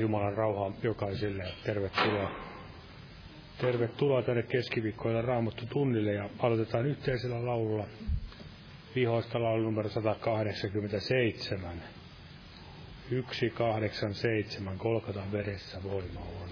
Jumalan rauhaa jokaiselle tervetuloa. Tervetuloa tänne keskiviikkoilla Raamattu tunnille ja aloitetaan yhteisellä laululla vihoista laulu numero 187. 187, kolkatan veressä voima on.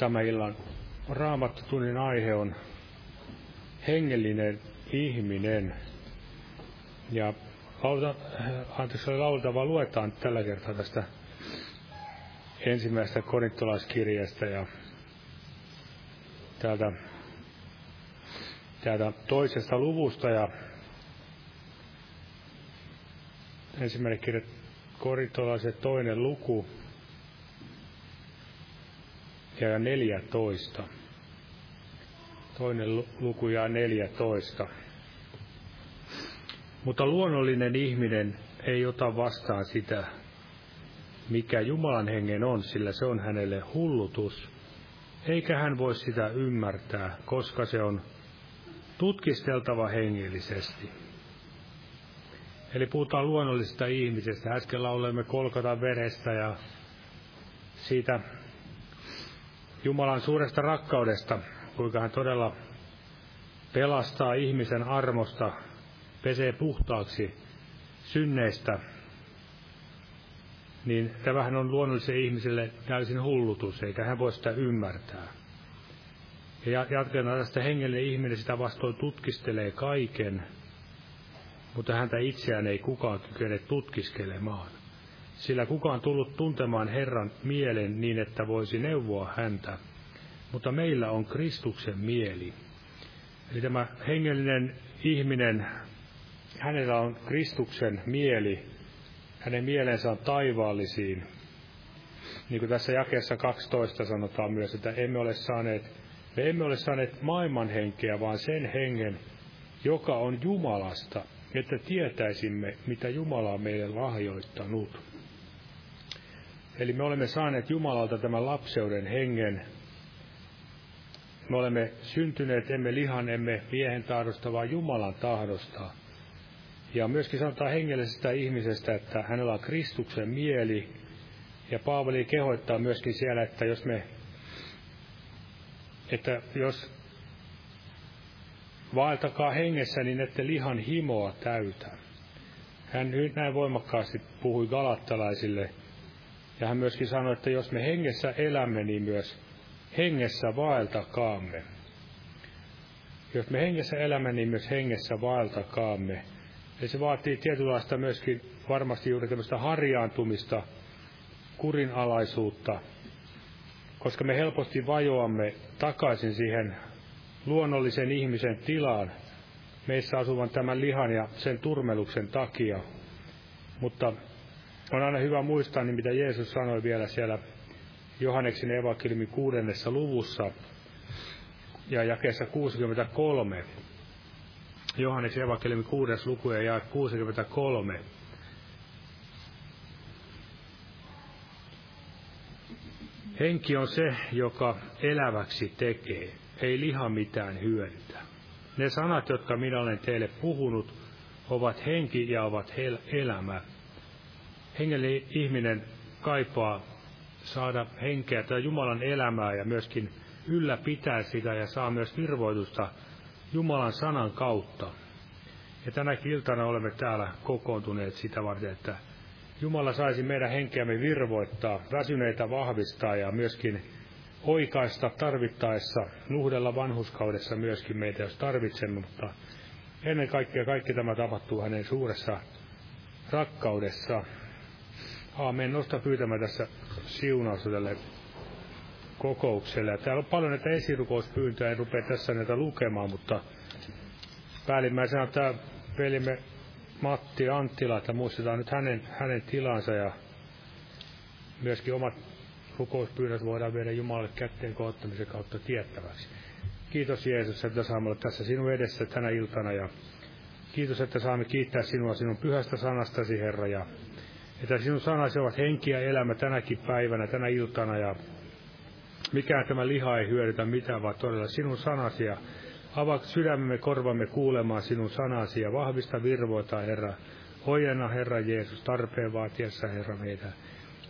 Tämä illan raamattotunnin aihe on hengellinen ihminen. Ja lauta, anteeksi, laultava luetaan tällä kertaa tästä ensimmäisestä korintolaiskirjasta ja täältä, täältä toisesta luvusta ja ensimmäinen kirja korintolaiset toinen luku ja 14. Toinen luku ja 14. Mutta luonnollinen ihminen ei ota vastaan sitä, mikä Jumalan hengen on, sillä se on hänelle hullutus, eikä hän voi sitä ymmärtää, koska se on tutkisteltava hengellisesti. Eli puhutaan luonnollisesta ihmisestä. Äsken laulemme kolkata verestä ja siitä Jumalan suuresta rakkaudesta, kuinka hän todella pelastaa ihmisen armosta, pesee puhtaaksi synneistä, niin tämähän on luonnolliselle ihmiselle täysin hullutus, eikä hän voi sitä ymmärtää. Ja jatketaan tästä hengellinen ihminen sitä vastoin tutkistelee kaiken, mutta häntä itseään ei kukaan kykene tutkiskelemaan. Sillä kuka on tullut tuntemaan Herran mielen niin, että voisi neuvoa häntä, mutta meillä on Kristuksen mieli. Eli tämä hengellinen ihminen, hänellä on Kristuksen mieli, hänen mielensä on taivaallisiin. Niin kuin tässä jakeessa 12 sanotaan myös, että emme ole saaneet, me emme ole saaneet maailman henkeä, vaan sen hengen, joka on Jumalasta, että tietäisimme, mitä Jumala on meille lahjoittanut. Eli me olemme saaneet Jumalalta tämän lapseuden hengen. Me olemme syntyneet emme lihan, emme miehen tahdosta, vaan Jumalan tahdosta. Ja myöskin sanotaan hengellisestä ihmisestä, että hänellä on Kristuksen mieli. Ja Paavali kehoittaa myöskin siellä, että jos me, että jos vaeltakaa hengessä, niin ette lihan himoa täytä. Hän näin voimakkaasti puhui galattalaisille, ja hän myöskin sanoi, että jos me hengessä elämme, niin myös hengessä vaeltakaamme. Jos me hengessä elämme, niin myös hengessä vaeltakaamme. Ja se vaatii tietynlaista myöskin varmasti juuri tämmöistä harjaantumista, kurinalaisuutta, koska me helposti vajoamme takaisin siihen luonnollisen ihmisen tilaan meissä asuvan tämän lihan ja sen turmeluksen takia. Mutta on aina hyvä muistaa, niin mitä Jeesus sanoi vielä siellä Johanneksen evankeliumin kuudennessa luvussa ja jakeessa 63. Johanneksen evankeliumin kuudes luku ja jae 63. Henki on se, joka eläväksi tekee ei liha mitään hyödytä. Ne sanat, jotka minä olen teille puhunut, ovat henki ja ovat elämä. Hengellinen ihminen kaipaa saada henkeä tai Jumalan elämää ja myöskin ylläpitää sitä ja saa myös virvoitusta Jumalan sanan kautta. Ja tänä iltana olemme täällä kokoontuneet sitä varten, että Jumala saisi meidän henkeämme virvoittaa, väsyneitä vahvistaa ja myöskin oikaista tarvittaessa, nuhdella vanhuskaudessa myöskin meitä, jos tarvitsemme, mutta ennen kaikkea kaikki tämä tapahtuu hänen suuressa rakkaudessa. Aamen. Nosta pyytämään tässä siunausta tälle kokoukselle. Täällä on paljon näitä esirukouspyyntöjä, en rupea tässä näitä lukemaan, mutta päällimmäisenä on tämä velimme Matti Anttila, että muistetaan nyt hänen, hänen tilansa ja myöskin omat rukouspyynnöt voidaan viedä Jumalalle kätteen kohottamisen kautta tiettäväksi. Kiitos Jeesus, että saamme olla tässä sinun edessä tänä iltana ja kiitos, että saamme kiittää sinua sinun pyhästä sanastasi, Herra, ja että sinun sanasi ovat henki ja elämä tänäkin päivänä, tänä iltana, ja mikään tämä liha ei hyödytä mitään, vaan todella sinun sanasi, ja avaa sydämemme korvamme kuulemaan sinun sanasi, ja vahvista virvoita, Herra, Ojenna, Herra Jeesus, tarpeen vaatiessa, Herra, meitä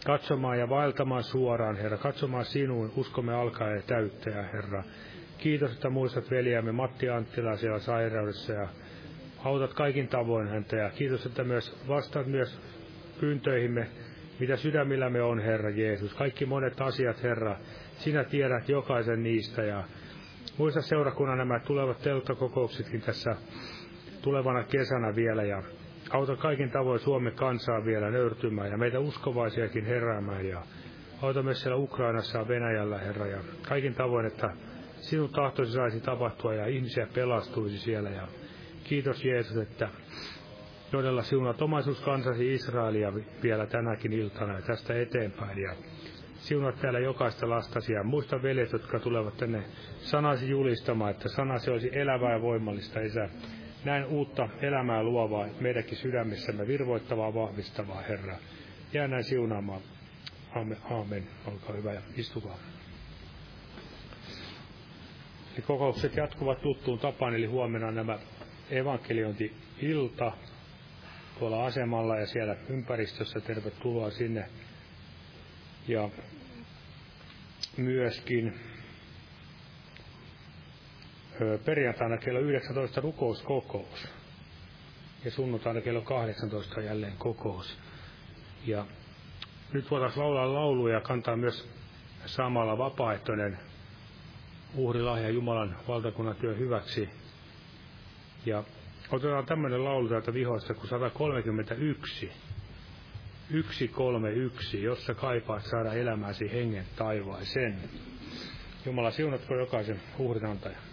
katsomaan ja vaeltamaan suoraan, Herra, katsomaan sinuun, uskomme alkaa ja täyttää, Herra. Kiitos, että muistat veljäämme Matti Anttila siellä sairaudessa ja autat kaikin tavoin häntä. Ja kiitos, että myös vastaat myös pyyntöihimme, mitä sydämillämme on, Herra Jeesus. Kaikki monet asiat, Herra, sinä tiedät jokaisen niistä. Ja muista seurakunnan nämä tulevat telttakokouksetkin tässä tulevana kesänä vielä. Ja Auta kaikin tavoin Suomen kansaa vielä nöyrtymään ja meitä uskovaisiakin heräämään ja auta myös siellä Ukrainassa ja Venäjällä, Herra, ja kaikin tavoin, että sinun tahtoisi saisi tapahtua ja ihmisiä pelastuisi siellä. Ja kiitos Jeesus, että todella siunat omaisuuskansasi Israelia vielä tänäkin iltana ja tästä eteenpäin. Ja siunat täällä jokaista lastasi ja muista veljet, jotka tulevat tänne sanasi julistamaan, että sanasi olisi elävää ja voimallista, Isä näin uutta elämää luovaa meidänkin sydämissämme virvoittavaa, vahvistavaa, Herra. Jää näin siunaamaan. Aamen. Aamen. Olkaa hyvä ja istukaa. Eli kokoukset jatkuvat tuttuun tapaan, eli huomenna nämä evankeliointi-ilta tuolla asemalla ja siellä ympäristössä. Tervetuloa sinne. Ja myöskin perjantaina kello 19 rukouskokous. Ja sunnuntaina kello 18 jälleen kokous. Ja nyt voitaisiin laulaa lauluja ja kantaa myös samalla vapaaehtoinen uhrilahja Jumalan valtakunnan työ hyväksi. Ja otetaan tämmöinen laulu täältä vihoista kuin 131. 131, jos sä kaipaat saada elämäsi hengen taivaaseen. Jumala siunatko jokaisen uhrinantajan.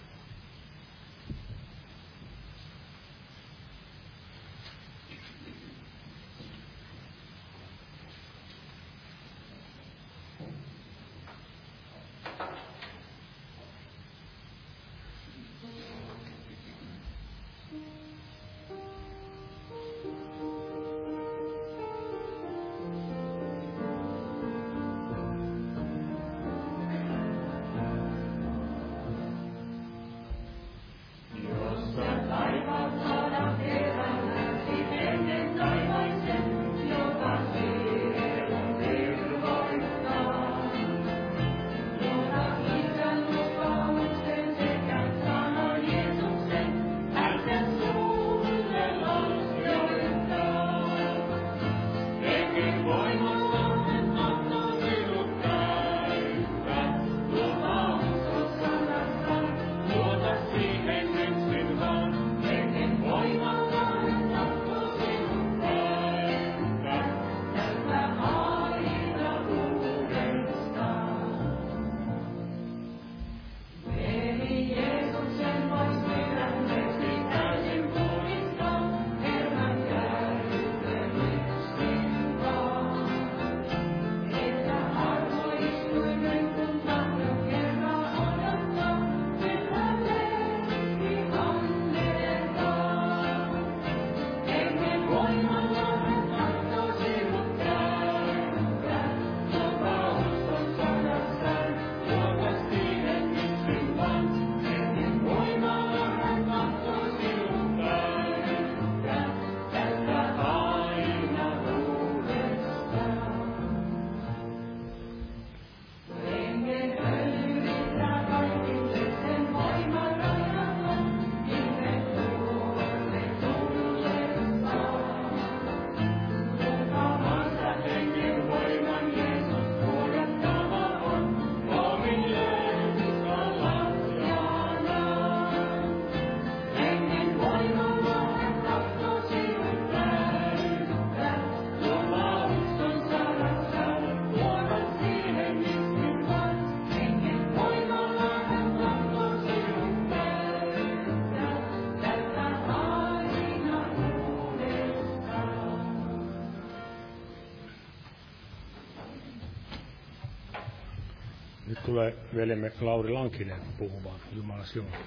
Veljemme Lauri Lankinen puhumaan. Jumala sinua.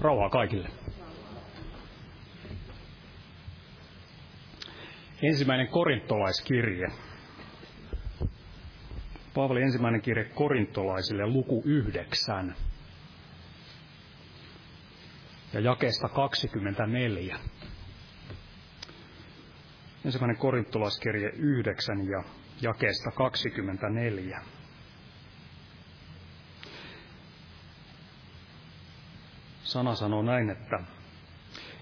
Rauhaa kaikille. Ensimmäinen korintolaiskirje. Paavali ensimmäinen kirje korintolaisille luku yhdeksän. Ja jakeesta 24. Ensimmäinen korintolaiskirje 9 ja jakeesta 24. Sana sanoo näin, että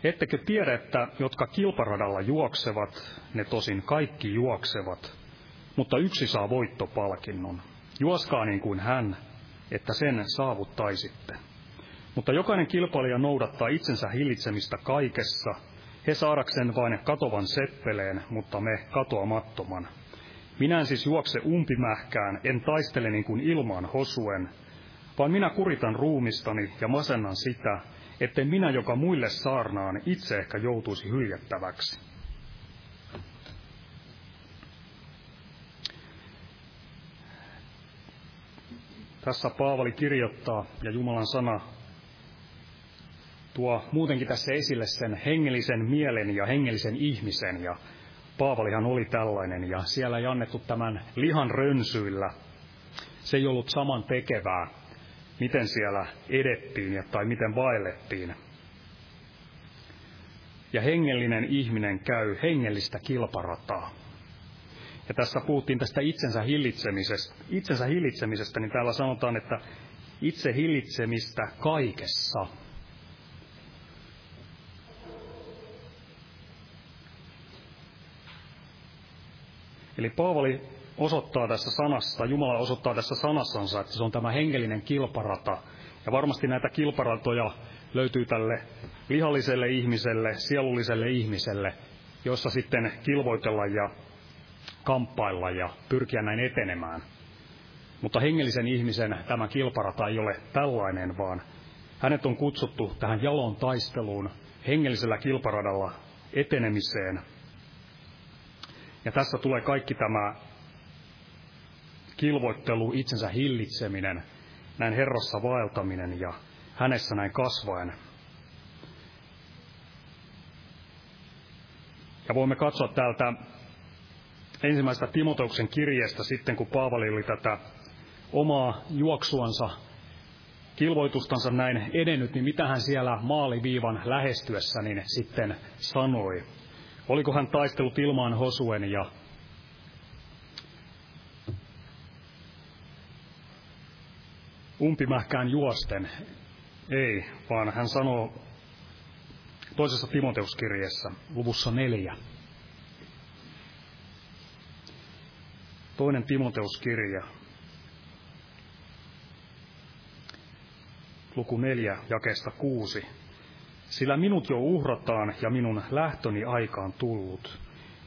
ettekö tiedä, että jotka kilparadalla juoksevat, ne tosin kaikki juoksevat, mutta yksi saa voittopalkinnon. Juoskaa niin kuin hän, että sen saavuttaisitte. Mutta jokainen kilpailija noudattaa itsensä hillitsemistä kaikessa, he saadakseen vain katovan seppeleen, mutta me katoamattoman. Minä en siis juokse umpimähkään, en taistele niin kuin ilmaan hosuen, vaan minä kuritan ruumistani ja masennan sitä, etten minä, joka muille saarnaan, itse ehkä joutuisi hyljettäväksi. Tässä Paavali kirjoittaa, ja Jumalan sana tuo muutenkin tässä esille sen hengellisen mielen ja hengellisen ihmisen, ja Paavalihan oli tällainen ja siellä ei annettu tämän lihan rönsyillä. Se ei ollut saman tekevää, miten siellä edettiin tai miten vaellettiin. Ja hengellinen ihminen käy hengellistä kilparataa. Ja tässä puhuttiin tästä itsensä hillitsemisestä. Itsensä hillitsemisestä, niin täällä sanotaan, että itse hillitsemistä kaikessa – Eli Paavali osoittaa tässä sanassa, Jumala osoittaa tässä sanassansa, että se on tämä hengellinen kilparata, Ja varmasti näitä kilparatoja löytyy tälle lihalliselle ihmiselle, sielulliselle ihmiselle, jossa sitten kilvoitella ja kamppailla ja pyrkiä näin etenemään. Mutta hengellisen ihmisen tämä kilparata ei ole tällainen, vaan hänet on kutsuttu tähän jalon taisteluun hengellisellä kilparadalla etenemiseen. Ja tässä tulee kaikki tämä kilvoittelu, itsensä hillitseminen, näin Herrassa vaeltaminen ja hänessä näin kasvaen. Ja voimme katsoa täältä ensimmäistä Timoteuksen kirjeestä sitten, kun Paavali oli tätä omaa juoksuansa, kilvoitustansa näin edennyt, niin mitä hän siellä maaliviivan lähestyessä niin sitten sanoi. Oliko hän taistellut ilmaan hosuen ja umpimähkään juosten? Ei, vaan hän sanoo toisessa Timoteuskirjeessä, luvussa neljä. Toinen Timoteuskirja, luku 4, jakeesta 6. Sillä minut jo uhrataan ja minun lähtöni aikaan tullut.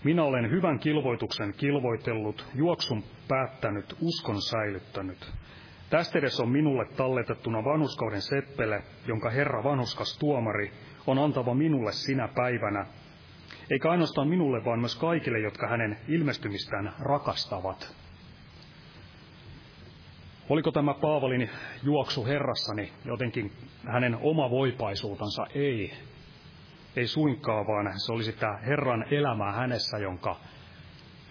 Minä olen hyvän kilvoituksen kilvoitellut, juoksun päättänyt, uskon säilyttänyt. Tästä edes on minulle talletettuna vanhuskauden seppele, jonka Herra vanhuskas tuomari on antava minulle sinä päivänä, eikä ainoastaan minulle, vaan myös kaikille, jotka hänen ilmestymistään rakastavat. Oliko tämä Paavalin juoksu Herrassani jotenkin hänen oma voipaisuutansa? Ei. Ei suinkaan, vaan se oli sitä Herran elämää hänessä, jonka,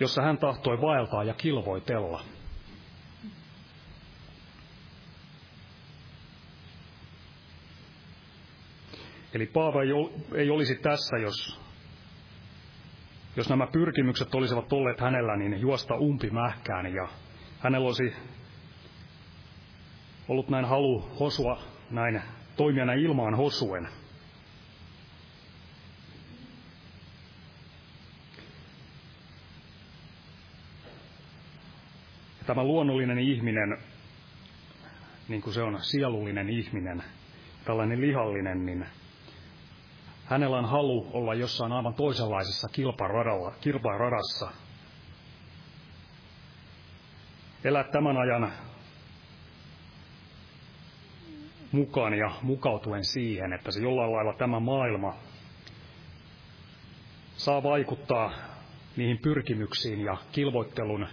jossa hän tahtoi vaeltaa ja kilvoitella. Eli Paava ei olisi tässä, jos, jos nämä pyrkimykset olisivat olleet hänellä, niin juosta umpimähkään ja hänellä olisi ollut näin halu hosua, näin toimia näin ilmaan hosuen. Tämä luonnollinen ihminen, niin kuin se on sielullinen ihminen, tällainen lihallinen, niin hänellä on halu olla jossain aivan toisenlaisessa kilparadalla, kilparadassa. Elää tämän ajan mukaan ja mukautuen siihen, että se jollain lailla tämä maailma saa vaikuttaa niihin pyrkimyksiin ja kilvoittelun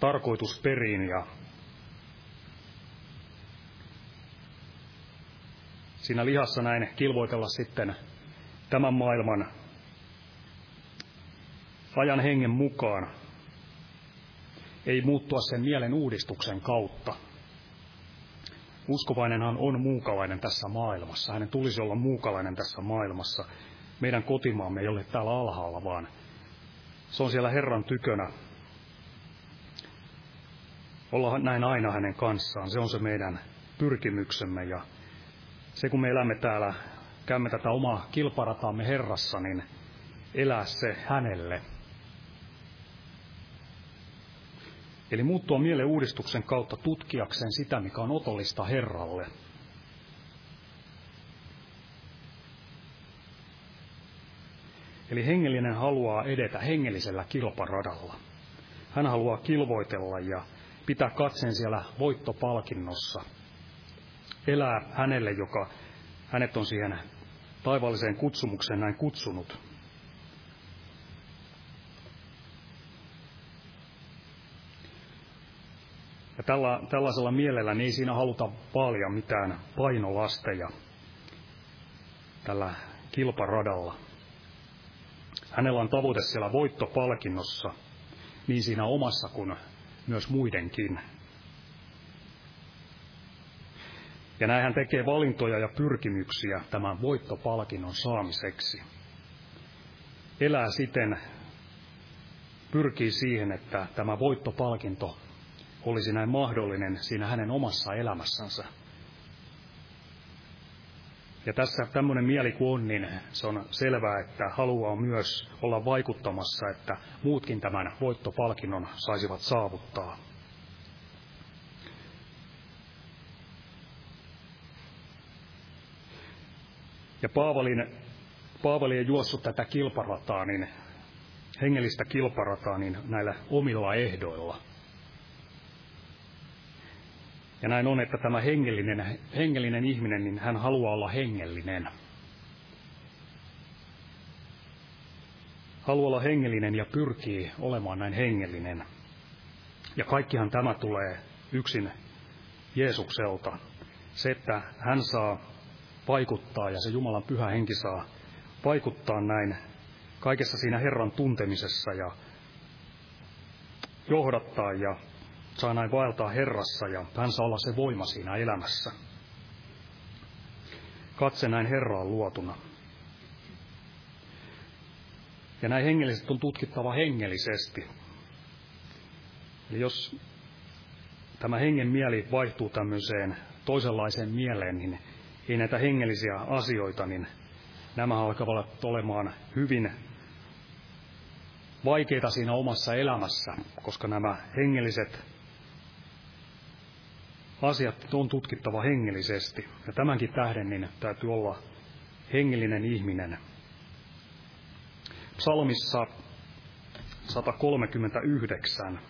tarkoitusperiin ja siinä lihassa näin kilvoitella sitten tämän maailman ajan hengen mukaan, ei muuttua sen mielen uudistuksen kautta. Uskovainenhan on muukalainen tässä maailmassa. Hänen tulisi olla muukalainen tässä maailmassa. Meidän kotimaamme ei ole täällä alhaalla, vaan se on siellä Herran tykönä. Olla näin aina hänen kanssaan. Se on se meidän pyrkimyksemme. Ja se kun me elämme täällä, käymme tätä omaa kilparataamme Herrassa, niin elää se hänelle. Eli muuttua mielen uudistuksen kautta tutkiakseen sitä, mikä on otollista Herralle. Eli hengellinen haluaa edetä hengellisellä kilparadalla. Hän haluaa kilvoitella ja pitää katseen siellä voittopalkinnossa. Elää hänelle, joka hänet on siihen taivaalliseen kutsumukseen näin kutsunut. Ja tällä, tällaisella mielellä niin ei siinä haluta vaalia mitään painolasteja tällä kilparadalla. Hänellä on tavoite siellä voittopalkinnossa, niin siinä omassa kuin myös muidenkin. Ja näin hän tekee valintoja ja pyrkimyksiä tämän voittopalkinnon saamiseksi. Elää siten, pyrkii siihen, että tämä voittopalkinto olisi näin mahdollinen siinä hänen omassa elämässänsä. Ja tässä tämmöinen mieli kun on, niin se on selvää, että haluaa myös olla vaikuttamassa, että muutkin tämän voittopalkinnon saisivat saavuttaa. Ja Paavalin, Paavali ei juossut tätä kilparataa, niin hengellistä kilparataa niin näillä omilla ehdoilla. Ja näin on, että tämä hengellinen, hengellinen ihminen, niin hän haluaa olla hengellinen. Haluaa olla hengellinen ja pyrkii olemaan näin hengellinen. Ja kaikkihan tämä tulee yksin Jeesukselta. Se, että hän saa vaikuttaa ja se Jumalan pyhä henki saa vaikuttaa näin kaikessa siinä Herran tuntemisessa ja johdattaa ja saa näin vaeltaa Herrassa ja hän saa olla se voima siinä elämässä. Katse näin Herraan luotuna. Ja näin hengelliset on tutkittava hengellisesti. Eli jos tämä hengen mieli vaihtuu tämmöiseen toisenlaiseen mieleen, niin ei näitä hengellisiä asioita, niin nämä alkavat olemaan hyvin vaikeita siinä omassa elämässä, koska nämä hengelliset asiat on tutkittava hengellisesti. Ja tämänkin tähden niin täytyy olla hengellinen ihminen. Psalmissa 139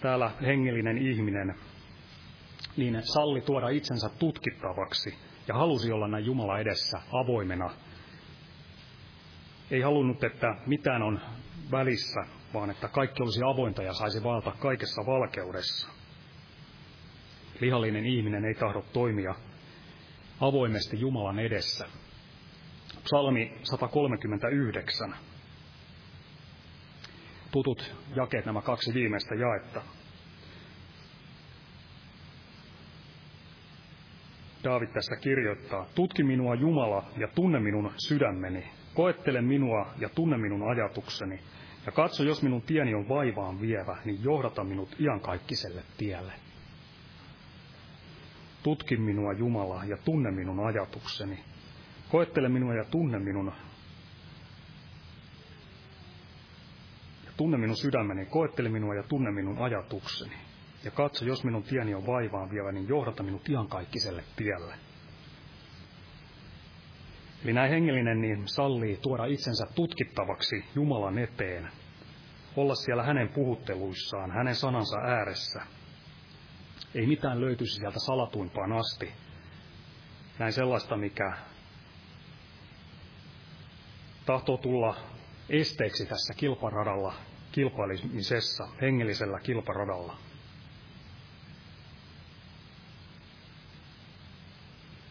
täällä hengellinen ihminen, niin salli tuoda itsensä tutkittavaksi ja halusi olla näin Jumala edessä avoimena. Ei halunnut, että mitään on välissä, vaan että kaikki olisi avointa ja saisi valta kaikessa valkeudessa. Lihallinen ihminen ei tahdo toimia avoimesti Jumalan edessä. Psalmi 139 tutut jakeet, nämä kaksi viimeistä jaetta. Daavid tässä kirjoittaa, tutki minua Jumala ja tunne minun sydämeni, koettele minua ja tunne minun ajatukseni, ja katso, jos minun tieni on vaivaan vievä, niin johdata minut iankaikkiselle tielle. Tutki minua Jumala ja tunne minun ajatukseni. Koettele minua ja tunne minun Tunne minun sydämeni, koettele minua ja tunne minun ajatukseni. Ja katso, jos minun tieni on vaivaan vievä, niin johdata minut kaikkiselle tielle. Eli näin hengellinen niin sallii tuoda itsensä tutkittavaksi Jumalan eteen, olla siellä hänen puhutteluissaan, hänen sanansa ääressä. Ei mitään löytyisi sieltä salatuimpaan asti. Näin sellaista, mikä tahtoo tulla esteeksi tässä kilparadalla kilpailemisessa, hengellisellä kilparadalla.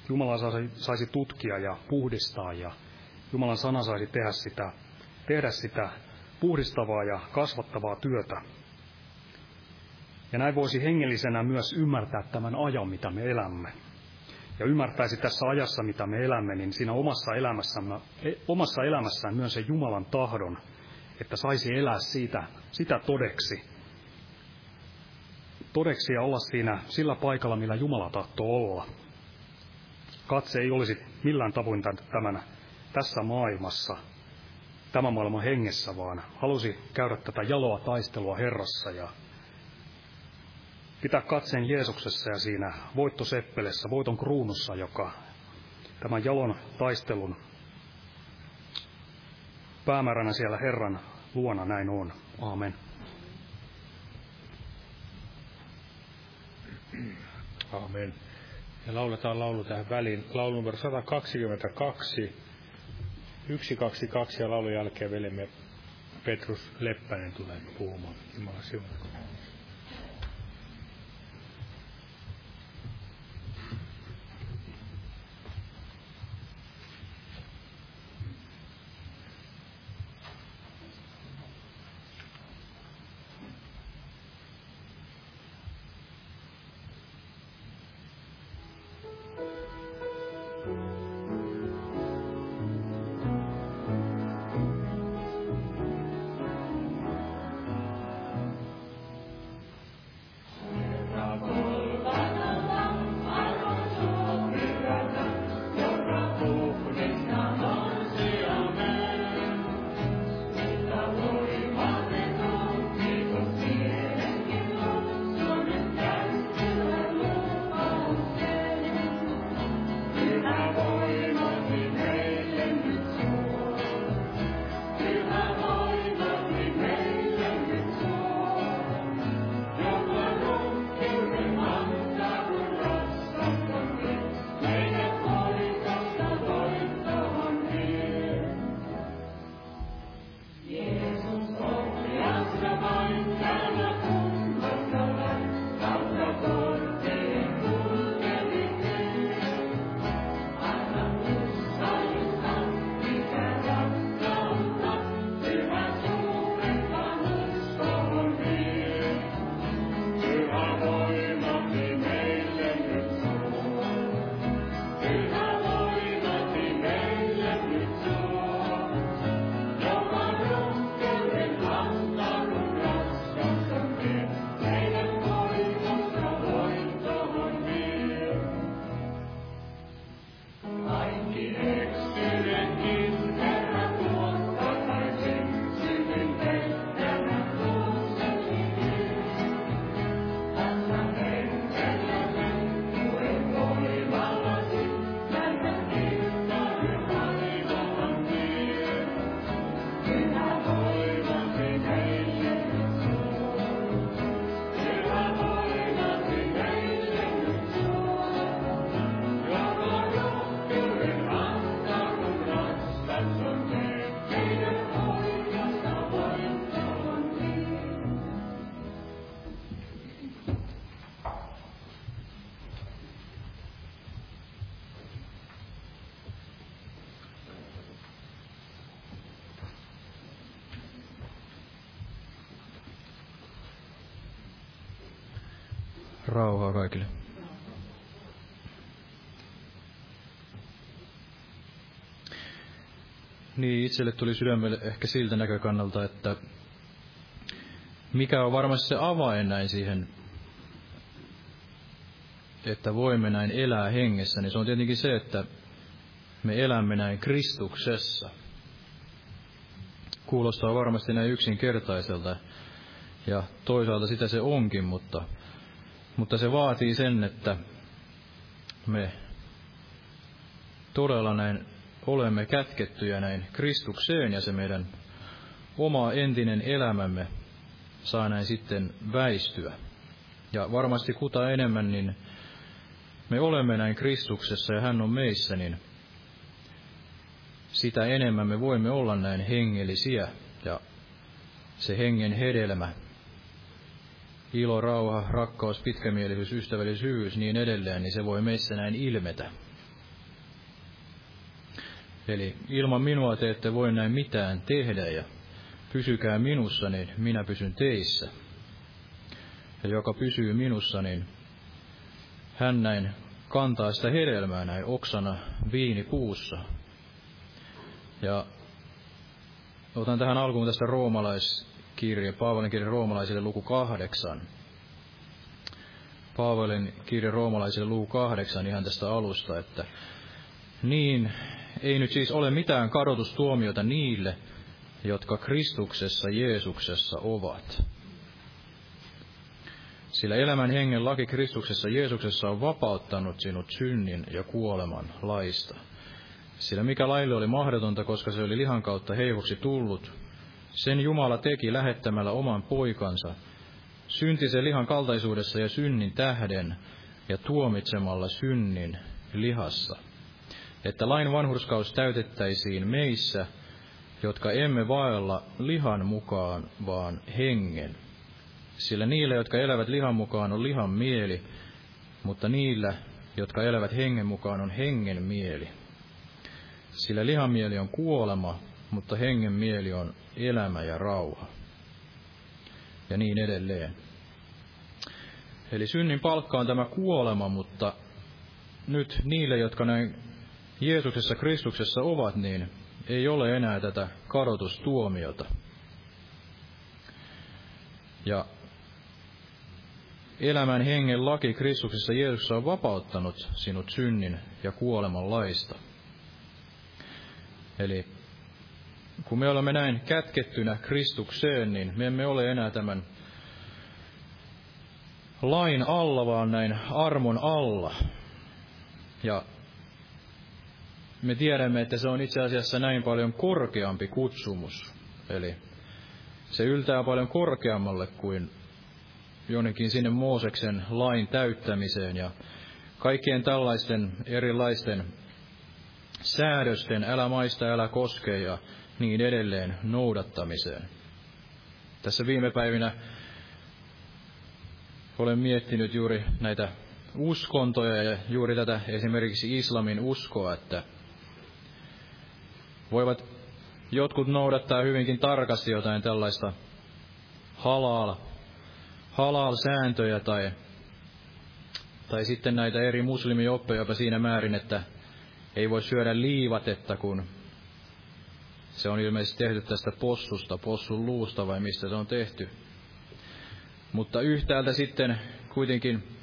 Jumala saisi tutkia ja puhdistaa ja Jumalan sana saisi tehdä sitä, tehdä sitä puhdistavaa ja kasvattavaa työtä. Ja näin voisi hengellisenä myös ymmärtää tämän ajan, mitä me elämme. Ja ymmärtäisi tässä ajassa, mitä me elämme, niin siinä omassa elämässämme, e, omassa elämässään myös se Jumalan tahdon, että saisi elää siitä, sitä todeksi. Todeksi ja olla siinä sillä paikalla, millä Jumala tahtoo olla. Katse ei olisi millään tavoin tämän, tässä maailmassa, tämän maailman hengessä, vaan halusi käydä tätä jaloa taistelua Herrassa ja pitää katseen Jeesuksessa ja siinä voittoseppelessä, voiton kruunussa, joka tämän jalon taistelun päämääränä siellä Herran luona näin on. Aamen. Aamen. Ja lauletaan laulu tähän väliin. Laulu numero 122. 122 ja laulun jälkeen veljemme Petrus Leppänen tulee puhumaan. Jumala siunatkoon. Niin, itselle tuli sydämelle ehkä siltä näkökannalta, että mikä on varmasti se avain näin siihen, että voimme näin elää hengessä, niin se on tietenkin se, että me elämme näin Kristuksessa. Kuulostaa varmasti näin yksinkertaiselta, ja toisaalta sitä se onkin, mutta mutta se vaatii sen, että me todella näin olemme kätkettyjä näin Kristukseen ja se meidän oma entinen elämämme saa näin sitten väistyä. Ja varmasti kuta enemmän, niin me olemme näin Kristuksessa ja hän on meissä, niin sitä enemmän me voimme olla näin hengellisiä ja se hengen hedelmä ilo, rauha, rakkaus, pitkämielisyys, ystävällisyys, niin edelleen, niin se voi meissä näin ilmetä. Eli ilman minua te ette voi näin mitään tehdä ja pysykää minussa, niin minä pysyn teissä. Ja joka pysyy minussa, niin hän näin kantaa sitä hedelmää näin oksana viinipuussa. Ja otan tähän alkuun tästä roomalais, kirje, Paavalin kirje roomalaisille luku kahdeksan. Paavalin kirje roomalaisille luku kahdeksan ihan tästä alusta, että niin ei nyt siis ole mitään kadotustuomiota niille, jotka Kristuksessa Jeesuksessa ovat. Sillä elämän hengen laki Kristuksessa Jeesuksessa on vapauttanut sinut synnin ja kuoleman laista. Sillä mikä laille oli mahdotonta, koska se oli lihan kautta heivoksi tullut, sen Jumala teki lähettämällä oman poikansa, syntisen lihan kaltaisuudessa ja synnin tähden ja tuomitsemalla synnin lihassa, että lain vanhurskaus täytettäisiin meissä, jotka emme vaella lihan mukaan, vaan hengen. Sillä niillä, jotka elävät lihan mukaan, on lihan mieli, mutta niillä, jotka elävät hengen mukaan, on hengen mieli. Sillä lihan mieli on kuolema, mutta hengen mieli on elämä ja rauha. Ja niin edelleen. Eli synnin palkka on tämä kuolema, mutta nyt niille, jotka näin Jeesuksessa Kristuksessa ovat, niin ei ole enää tätä kadotustuomiota. Ja elämän hengen laki Kristuksessa Jeesuksessa on vapauttanut sinut synnin ja kuoleman laista. Eli kun me olemme näin kätkettynä Kristukseen, niin me emme ole enää tämän lain alla, vaan näin armon alla. Ja me tiedämme, että se on itse asiassa näin paljon korkeampi kutsumus. Eli se yltää paljon korkeammalle kuin jonnekin sinne Mooseksen lain täyttämiseen ja kaikkien tällaisten erilaisten säädösten, älä maista, älä koske ja niin edelleen noudattamiseen. Tässä viime päivinä olen miettinyt juuri näitä uskontoja ja juuri tätä esimerkiksi islamin uskoa, että voivat jotkut noudattaa hyvinkin tarkasti jotain tällaista halal, halal-sääntöjä tai, tai sitten näitä eri muslimioppeja jopa siinä määrin, että ei voi syödä liivatetta, kun se on ilmeisesti tehty tästä possusta, possun luusta vai mistä se on tehty. Mutta yhtäältä sitten kuitenkin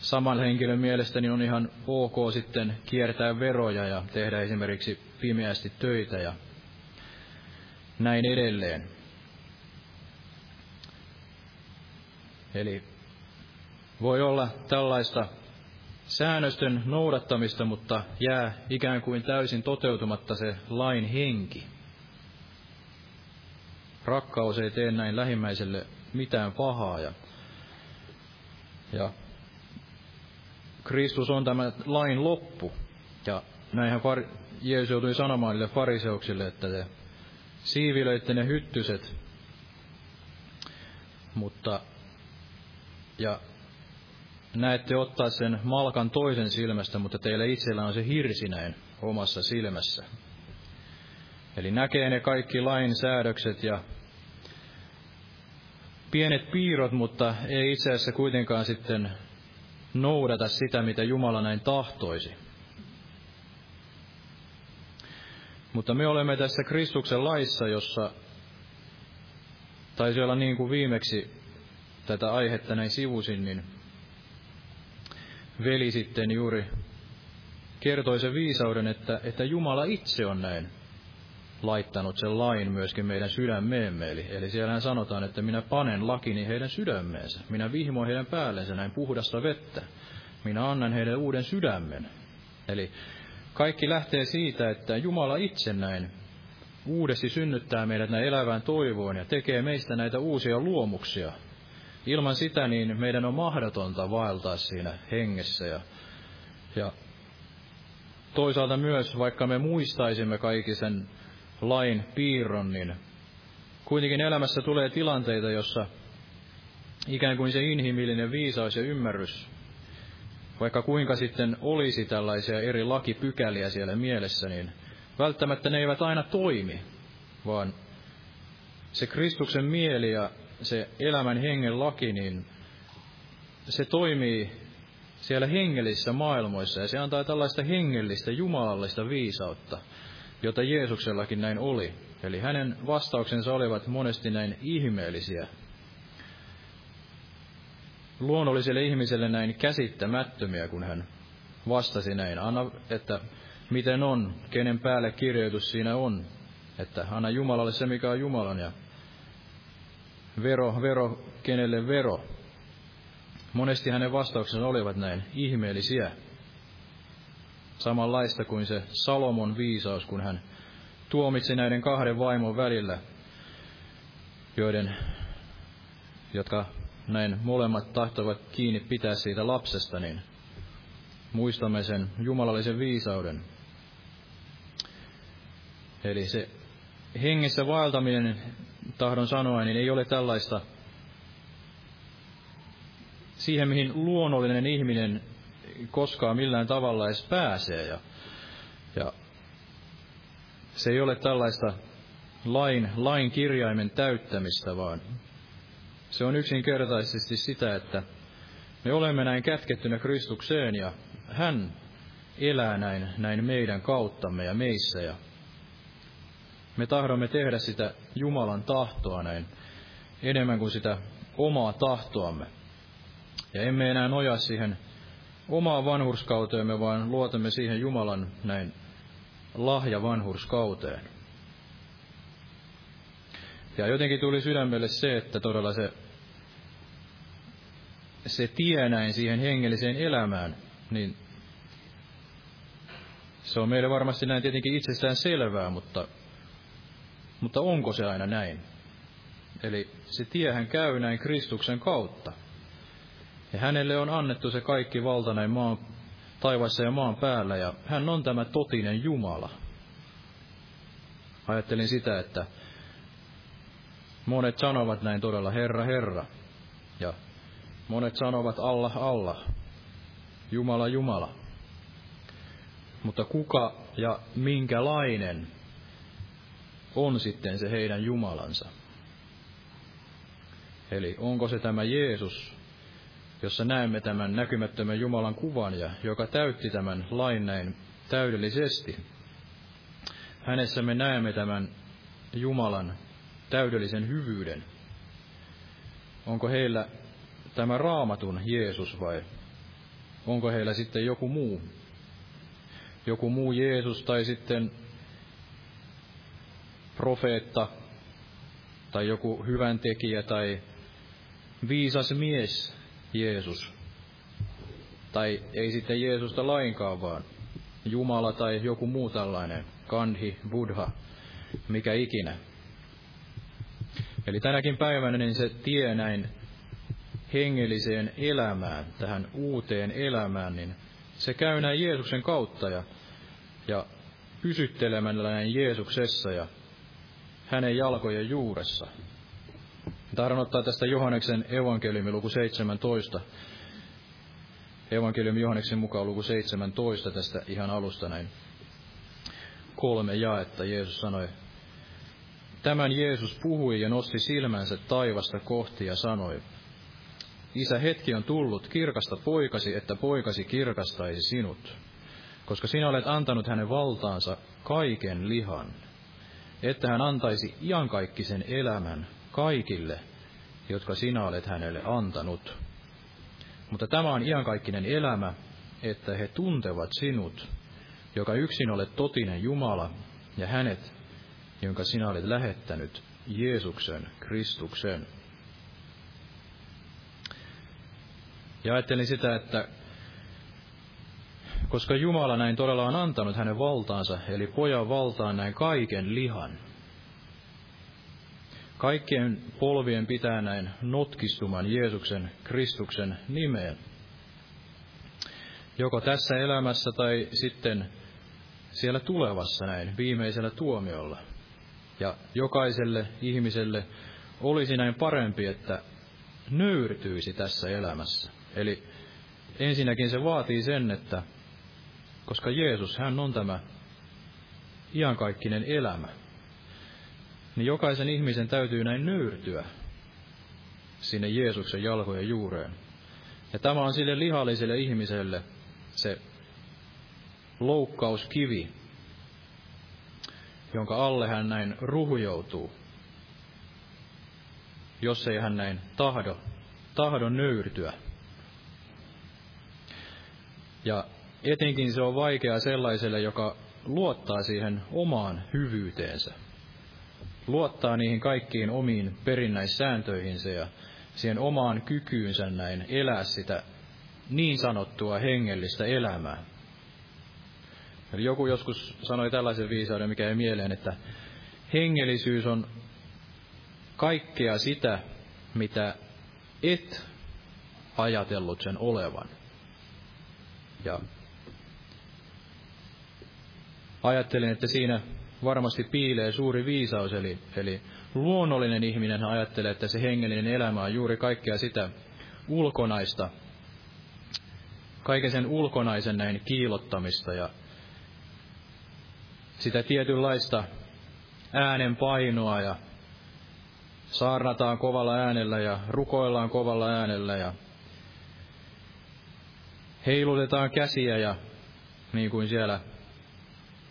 saman henkilön mielestäni on ihan ok sitten kiertää veroja ja tehdä esimerkiksi pimeästi töitä ja näin edelleen. Eli voi olla tällaista säännösten noudattamista, mutta jää ikään kuin täysin toteutumatta se lain henki. Rakkaus ei tee näin lähimmäiselle mitään pahaa. Ja, ja Kristus on tämä lain loppu. Ja näinhän far, Jeesus joutui sanomaan niille fariseuksille, että te siivilöitte ne hyttyset, mutta ja näette ottaa sen malkan toisen silmästä, mutta teillä itsellä on se hirsinäin omassa silmässä. Eli näkee ne kaikki lainsäädökset ja pienet piirrot, mutta ei itse asiassa kuitenkaan sitten noudata sitä, mitä Jumala näin tahtoisi. Mutta me olemme tässä Kristuksen laissa, jossa taisi olla niin kuin viimeksi tätä aihetta näin sivusin, niin veli sitten juuri kertoi sen viisauden, että, että Jumala itse on näin laittanut sen lain myöskin meidän sydämeemme. Eli, eli siellähän sanotaan, että minä panen lakini heidän sydämeensä. Minä vihmoin heidän päällensä näin puhdasta vettä. Minä annan heille uuden sydämen. Eli kaikki lähtee siitä, että Jumala itse näin uudesti synnyttää meidät näin elävään toivoon ja tekee meistä näitä uusia luomuksia. Ilman sitä niin meidän on mahdotonta vaeltaa siinä hengessä ja, ja toisaalta myös, vaikka me muistaisimme kaikki sen lain piirron, niin kuitenkin elämässä tulee tilanteita, jossa ikään kuin se inhimillinen viisaus ja ymmärrys, vaikka kuinka sitten olisi tällaisia eri lakipykäliä siellä mielessä, niin välttämättä ne eivät aina toimi, vaan se Kristuksen mieli ja se elämän hengen laki, niin se toimii siellä hengellisissä maailmoissa ja se antaa tällaista hengellistä, jumalallista viisautta, jota Jeesuksellakin näin oli. Eli hänen vastauksensa olivat monesti näin ihmeellisiä. Luonnolliselle ihmiselle näin käsittämättömiä, kun hän vastasi näin. Anna, että miten on, kenen päälle kirjoitus siinä on, että anna Jumalalle se, mikä on Jumalan, ja vero, vero, kenelle vero. Monesti hänen vastauksensa olivat näin ihmeellisiä samanlaista kuin se Salomon viisaus, kun hän tuomitsi näiden kahden vaimon välillä, joiden, jotka näin molemmat tahtovat kiinni pitää siitä lapsesta, niin muistamme sen jumalallisen viisauden. Eli se hengessä vaeltaminen, tahdon sanoa, niin ei ole tällaista siihen, mihin luonnollinen ihminen koskaan millään tavalla edes pääsee. Ja, ja se ei ole tällaista lain, lain kirjaimen täyttämistä, vaan se on yksinkertaisesti sitä, että me olemme näin kätkettynä Kristukseen ja hän elää näin, näin meidän kauttamme ja meissä. Ja me tahdomme tehdä sitä Jumalan tahtoa näin enemmän kuin sitä omaa tahtoamme. Ja emme enää nojaa siihen omaan vanhurskauteemme, vaan luotamme siihen Jumalan näin lahja vanhurskauteen. Ja jotenkin tuli sydämelle se, että todella se, se tie näin siihen hengelliseen elämään, niin Se on meille varmasti näin tietenkin itsestään selvää, mutta, mutta onko se aina näin? Eli se tiehän käy näin Kristuksen kautta. Ja hänelle on annettu se kaikki valta näin maan, taivaassa ja maan päällä, ja hän on tämä totinen Jumala. Ajattelin sitä, että monet sanovat näin todella Herra, Herra, ja monet sanovat Allah, Allah, Jumala, Jumala. Mutta kuka ja minkälainen on sitten se heidän Jumalansa? Eli onko se tämä Jeesus, jossa näemme tämän näkymättömän Jumalan kuvan ja joka täytti tämän lain näin täydellisesti. Hänessä me näemme tämän Jumalan täydellisen hyvyyden. Onko heillä tämä raamatun Jeesus vai onko heillä sitten joku muu? Joku muu Jeesus tai sitten profeetta tai joku hyvän tekijä tai viisas mies Jeesus. Tai ei sitten Jeesusta lainkaan, vaan Jumala tai joku muu tällainen, Kandhi, Buddha, mikä ikinä. Eli tänäkin päivänä niin se tie näin hengelliseen elämään, tähän uuteen elämään, niin se käy näin Jeesuksen kautta ja, ja pysyttelemällä näin Jeesuksessa ja hänen jalkojen juuressa. Tahdon ottaa tästä Johanneksen evankeliumi luku 17. Evankeliumi Johanneksen mukaan luku 17 tästä ihan alusta näin. Kolme jaetta Jeesus sanoi. Tämän Jeesus puhui ja nosti silmänsä taivasta kohti ja sanoi, Isä, hetki on tullut, kirkasta poikasi, että poikasi kirkastaisi sinut, koska sinä olet antanut hänen valtaansa kaiken lihan, että hän antaisi iankaikkisen elämän kaikille, jotka sinä olet hänelle antanut. Mutta tämä on iankaikkinen elämä, että he tuntevat sinut, joka yksin olet totinen Jumala, ja hänet, jonka sinä olet lähettänyt, Jeesuksen, Kristuksen. Ja ajattelin sitä, että koska Jumala näin todella on antanut hänen valtaansa, eli pojan valtaan näin kaiken lihan, Kaikkien polvien pitää näin notkistuman Jeesuksen Kristuksen nimeen. Joko tässä elämässä tai sitten siellä tulevassa näin viimeisellä tuomiolla. Ja jokaiselle ihmiselle olisi näin parempi, että nöyrtyisi tässä elämässä. Eli ensinnäkin se vaatii sen, että koska Jeesus, hän on tämä iankaikkinen elämä, niin jokaisen ihmisen täytyy näin nöyrtyä sinne Jeesuksen jalkojen juureen. Ja tämä on sille lihalliselle ihmiselle se loukkauskivi, jonka alle hän näin ruhujoutuu, jos ei hän näin tahdo, tahdo nöyrtyä. Ja etenkin se on vaikeaa sellaiselle, joka luottaa siihen omaan hyvyyteensä luottaa niihin kaikkiin omiin perinnäissääntöihinsä ja siihen omaan kykyynsä näin elää sitä niin sanottua hengellistä elämää. Eli joku joskus sanoi tällaisen viisauden, mikä ei mieleen, että hengellisyys on kaikkea sitä, mitä et ajatellut sen olevan. Ja ajattelin, että siinä varmasti piilee suuri viisaus, eli, eli luonnollinen ihminen ajattelee, että se hengellinen elämä on juuri kaikkea sitä ulkonaista, kaiken sen ulkonaisen näin kiilottamista ja sitä tietynlaista äänen painoa ja saarnataan kovalla äänellä ja rukoillaan kovalla äänellä ja heilutetaan käsiä ja niin kuin siellä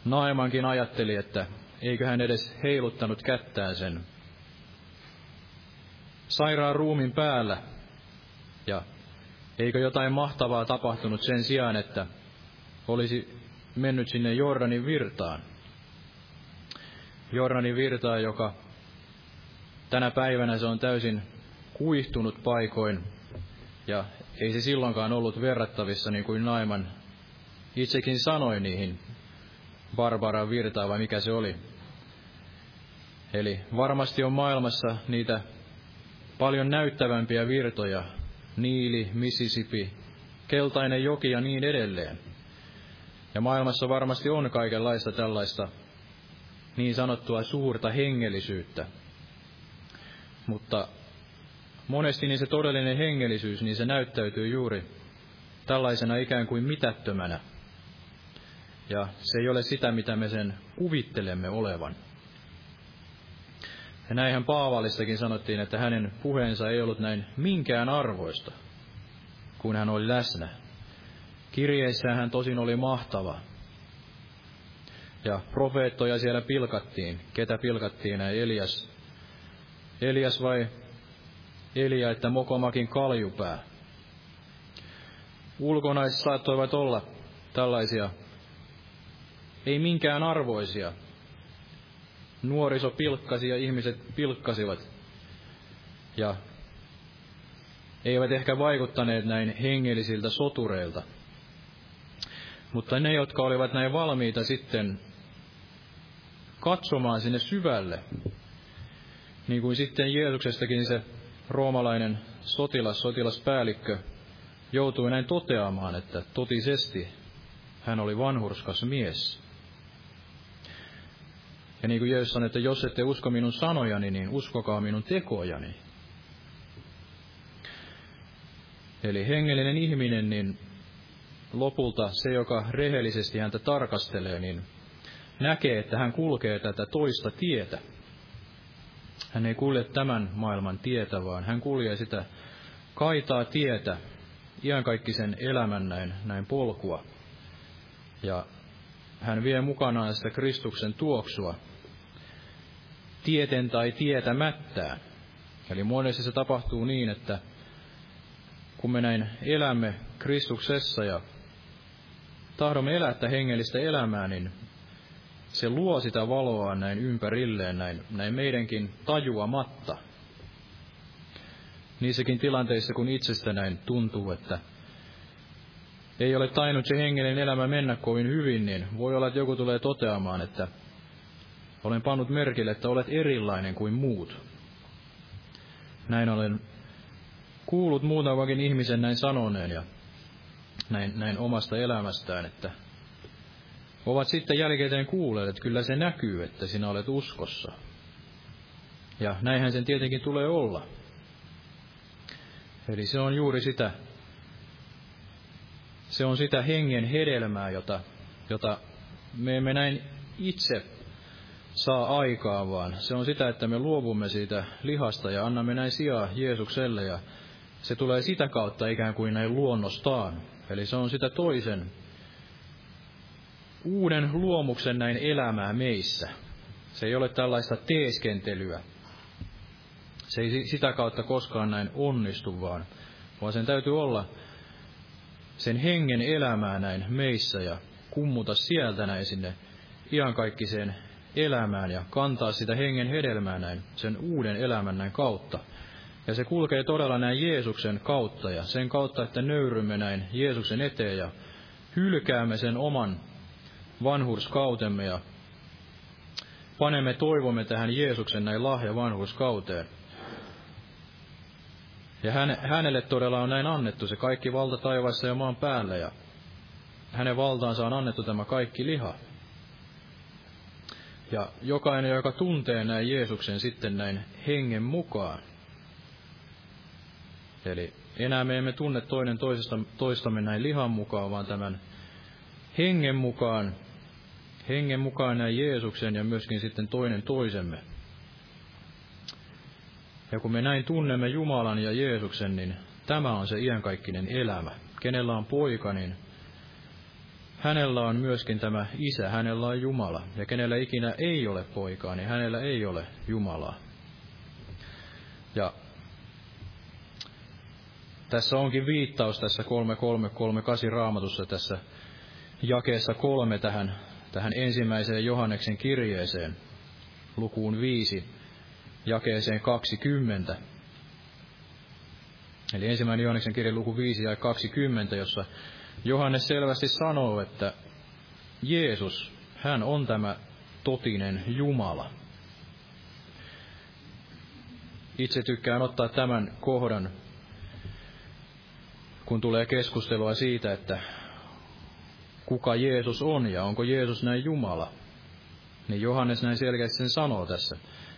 Naimankin ajatteli, että eikö hän edes heiluttanut kättään sen sairaan ruumin päällä. Ja eikö jotain mahtavaa tapahtunut sen sijaan, että olisi mennyt sinne Jordanin virtaan. Jordanin virtaan, joka tänä päivänä se on täysin kuihtunut paikoin, ja ei se silloinkaan ollut verrattavissa, niin kuin Naiman itsekin sanoi niihin Barbaran virtaa vai mikä se oli. Eli varmasti on maailmassa niitä paljon näyttävämpiä virtoja, Niili, Mississippi, Keltainen joki ja niin edelleen. Ja maailmassa varmasti on kaikenlaista tällaista niin sanottua suurta hengellisyyttä. Mutta monesti niin se todellinen hengellisyys, niin se näyttäytyy juuri tällaisena ikään kuin mitättömänä. Ja se ei ole sitä, mitä me sen kuvittelemme olevan. Ja näinhän Paavallistakin sanottiin, että hänen puheensa ei ollut näin minkään arvoista, kun hän oli läsnä. Kirjeissään hän tosin oli mahtava. Ja profeettoja siellä pilkattiin. Ketä pilkattiin? Näin Elias. Elias vai Elia, että Mokomakin kaljupää. Ulkonaiset saattoivat olla tällaisia, ei minkään arvoisia. Nuoriso pilkkasi ja ihmiset pilkkasivat. Ja eivät ehkä vaikuttaneet näin hengellisiltä sotureilta. Mutta ne, jotka olivat näin valmiita sitten katsomaan sinne syvälle, niin kuin sitten Jeesuksestakin se roomalainen sotilas, sotilaspäällikkö, joutui näin toteamaan, että totisesti hän oli vanhurskas mies. Ja niin kuin Jeesus sanoi, että jos ette usko minun sanojani, niin uskokaa minun tekojani. Eli hengellinen ihminen, niin lopulta se, joka rehellisesti häntä tarkastelee, niin näkee, että hän kulkee tätä toista tietä. Hän ei kulje tämän maailman tietä, vaan hän kulkee sitä kaitaa tietä, iankaikkisen elämän näin, näin polkua. Ja hän vie mukanaan sitä Kristuksen tuoksua, tieten tai tietämättään. Eli monesti se tapahtuu niin, että kun me näin elämme Kristuksessa ja tahdomme elää hengellistä elämää, niin se luo sitä valoa näin ympärilleen, näin, näin meidänkin tajuamatta. Niissäkin tilanteissa, kun itsestä näin tuntuu, että ei ole tainnut se hengellinen elämä mennä kovin hyvin, niin voi olla, että joku tulee toteamaan, että olen pannut merkille, että olet erilainen kuin muut. Näin olen kuullut muutamakin ihmisen näin sanoneen ja näin, näin omasta elämästään, että ovat sitten jälkikäteen kuulleet, että kyllä se näkyy, että sinä olet uskossa. Ja näinhän sen tietenkin tulee olla. Eli se on juuri sitä, se on sitä hengen hedelmää, jota, jota me emme näin itse saa aikaa, vaan se on sitä, että me luovumme siitä lihasta ja annamme näin sijaa Jeesukselle ja se tulee sitä kautta ikään kuin näin luonnostaan. Eli se on sitä toisen uuden luomuksen näin elämää meissä. Se ei ole tällaista teeskentelyä. Se ei sitä kautta koskaan näin onnistu, vaan, vaan sen täytyy olla sen hengen elämää näin meissä ja kummuta sieltä näin sinne iankaikkiseen elämään ja kantaa sitä hengen hedelmää näin, sen uuden elämän näin kautta. Ja se kulkee todella näin Jeesuksen kautta ja sen kautta, että nöyrymme näin Jeesuksen eteen ja hylkäämme sen oman vanhurskautemme ja panemme toivomme tähän Jeesuksen näin lahja vanhurskauteen. Ja hän, hänelle todella on näin annettu se kaikki valta taivaassa ja maan päällä ja hänen valtaansa on annettu tämä kaikki liha. Ja jokainen, joka tuntee näin Jeesuksen sitten näin hengen mukaan, Eli enää me emme tunne toinen toisesta, toistamme näin lihan mukaan, vaan tämän hengen mukaan, hengen mukaan näin Jeesuksen ja myöskin sitten toinen toisemme. Ja kun me näin tunnemme Jumalan ja Jeesuksen, niin tämä on se iankaikkinen elämä. Kenellä on poika, niin hänellä on myöskin tämä isä, hänellä on Jumala. Ja kenellä ikinä ei ole poikaa, niin hänellä ei ole Jumalaa. Ja tässä onkin viittaus tässä 3338 raamatussa tässä jakeessa kolme tähän, tähän ensimmäiseen Johanneksen kirjeeseen, lukuun viisi, jakeeseen 20. Eli ensimmäinen Johanneksen kirje luku 5 ja 20, jossa Johannes selvästi sanoo, että Jeesus, hän on tämä totinen Jumala. Itse tykkään ottaa tämän kohdan, kun tulee keskustelua siitä, että kuka Jeesus on ja onko Jeesus näin Jumala. Niin Johannes näin selkeästi sen sanoo tässä.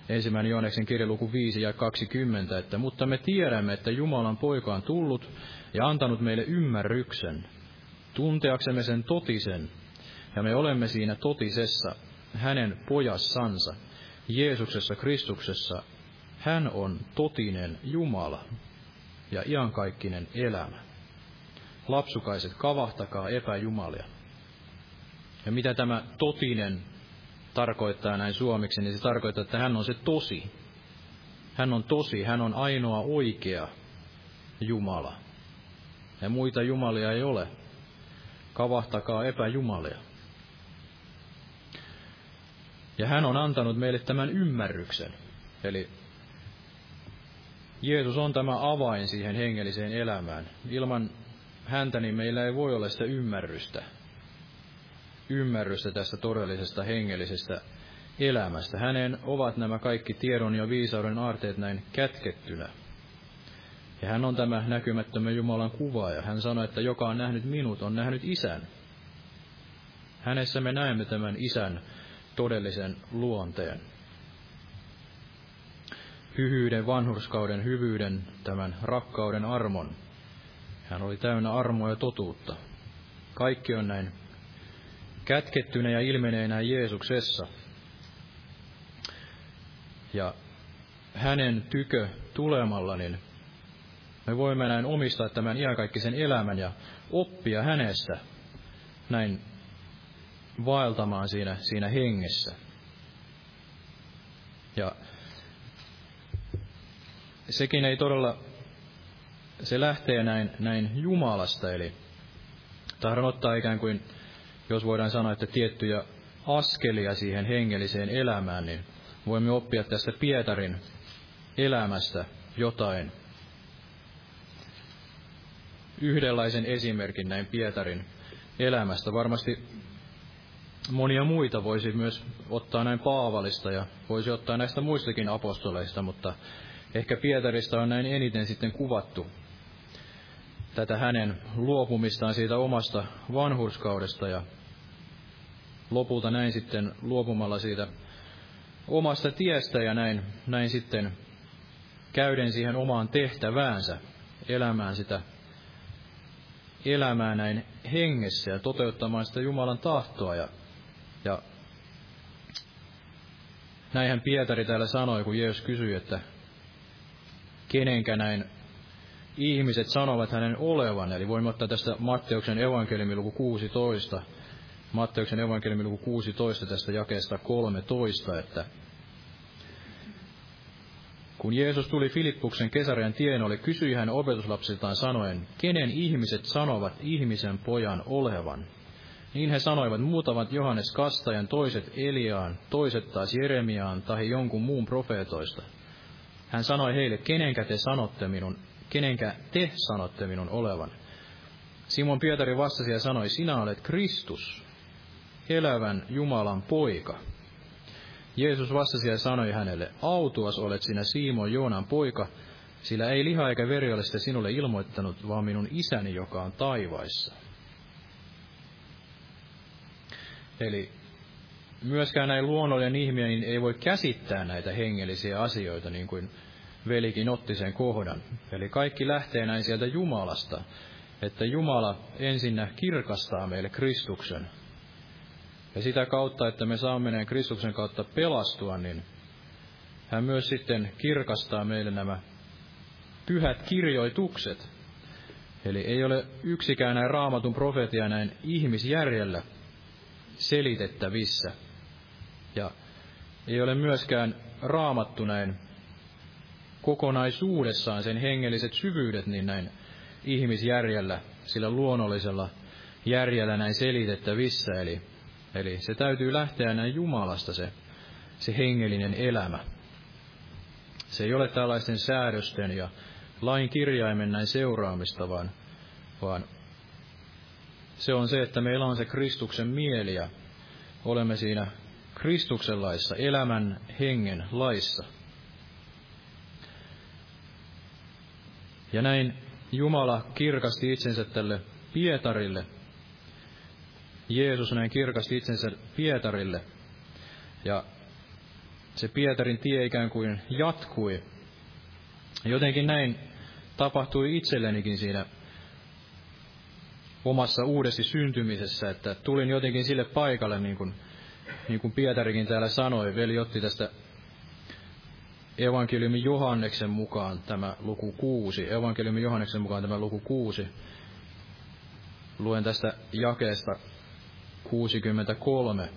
Ensimmäinen Johaneksen kirja luku 5 ja 20, että mutta me tiedämme, että Jumalan poika on tullut ja antanut meille ymmärryksen, tunteaksemme sen totisen, ja me olemme siinä totisessa, hänen pojassansa, Jeesuksessa Kristuksessa. Hän on totinen Jumala ja iankaikkinen elämä. Lapsukaiset, kavahtakaa epäjumalia. Ja mitä tämä totinen tarkoittaa näin suomeksi, niin se tarkoittaa, että hän on se tosi. Hän on tosi, hän on ainoa oikea Jumala. Ja muita jumalia ei ole. Kavahtakaa epäjumalia. Ja hän on antanut meille tämän ymmärryksen. Eli Jeesus on tämä avain siihen hengelliseen elämään. Ilman häntä niin meillä ei voi olla sitä ymmärrystä. Ymmärrystä tästä todellisesta hengellisestä elämästä. Hänen ovat nämä kaikki tiedon ja viisauden aarteet näin kätkettynä. Ja hän on tämä näkymättömän Jumalan kuva, ja hän sanoi, että joka on nähnyt minut, on nähnyt isän. Hänessä me näemme tämän isän todellisen luonteen. Hyhyyden, vanhurskauden, hyvyyden, tämän rakkauden armon. Hän oli täynnä armoa ja totuutta. Kaikki on näin kätkettynä ja ilmeneenä Jeesuksessa. Ja hänen tykö tulemalla, niin me voimme näin omistaa tämän iankaikkisen elämän ja oppia hänestä näin vaeltamaan siinä, siinä hengessä. Ja sekin ei todella, se lähtee näin, näin Jumalasta, eli tahdon ottaa ikään kuin, jos voidaan sanoa, että tiettyjä askelia siihen hengelliseen elämään, niin voimme oppia tästä Pietarin elämästä jotain. Yhdenlaisen esimerkin näin Pietarin elämästä. Varmasti monia muita voisi myös ottaa näin Paavalista ja voisi ottaa näistä muistakin apostoleista, mutta ehkä Pietarista on näin eniten sitten kuvattu tätä hänen luopumistaan siitä omasta vanhurskaudesta ja lopulta näin sitten luopumalla siitä omasta tiestä ja näin, näin sitten käyden siihen omaan tehtäväänsä, elämään sitä elämää näin hengessä ja toteuttamaan sitä Jumalan tahtoa ja ja näinhän Pietari täällä sanoi, kun Jeesus kysyi, että kenenkä näin ihmiset sanovat hänen olevan. Eli voimme ottaa tästä Matteuksen evankeliumin luku 16, Matteuksen evankeliumin luku 16 tästä jakeesta 13, että kun Jeesus tuli Filippuksen Kesarian tienoille, kysyi hän opetuslapsiltaan sanoen, kenen ihmiset sanovat ihmisen pojan olevan? Niin he sanoivat, muutavat Johannes Kastajan, toiset Eliaan, toiset taas Jeremiaan tai jonkun muun profeetoista. Hän sanoi heille, kenenkä te sanotte minun, kenenkä te sanotte minun olevan. Simon Pietari vastasi ja sanoi, sinä olet Kristus, elävän Jumalan poika. Jeesus vastasi ja sanoi hänelle, autuas olet sinä Simon Joonan poika, sillä ei liha eikä veri ole sitä sinulle ilmoittanut, vaan minun isäni, joka on taivaissa. Eli myöskään näin luonnollinen ihminen niin ei voi käsittää näitä hengellisiä asioita, niin kuin velikin otti sen kohdan. Eli kaikki lähtee näin sieltä Jumalasta, että Jumala ensinnä kirkastaa meille Kristuksen. Ja sitä kautta, että me saamme näin Kristuksen kautta pelastua, niin hän myös sitten kirkastaa meille nämä pyhät kirjoitukset. Eli ei ole yksikään näin raamatun profetia näin ihmisjärjellä, selitettävissä. Ja ei ole myöskään raamattu näin kokonaisuudessaan sen hengelliset syvyydet niin näin ihmisjärjellä, sillä luonnollisella järjellä näin selitettävissä. Eli, eli se täytyy lähteä näin Jumalasta se, se hengellinen elämä. Se ei ole tällaisten säädösten ja lain kirjaimen näin seuraamista, vaan, vaan se on se, että meillä on se Kristuksen mieli ja olemme siinä Kristuksen laissa, elämän hengen laissa. Ja näin Jumala kirkasti itsensä tälle Pietarille. Jeesus näin kirkasti itsensä Pietarille. Ja se Pietarin tie ikään kuin jatkui. Jotenkin näin tapahtui itsellenikin siinä omassa uudessa syntymisessä, että tulin jotenkin sille paikalle, niin kuin, niin kuin Pietarikin täällä sanoi, veli otti tästä evankeliumi Johanneksen mukaan tämä luku kuusi, evankeliumi Johanneksen mukaan tämä luku kuusi. Luen tästä jakeesta 63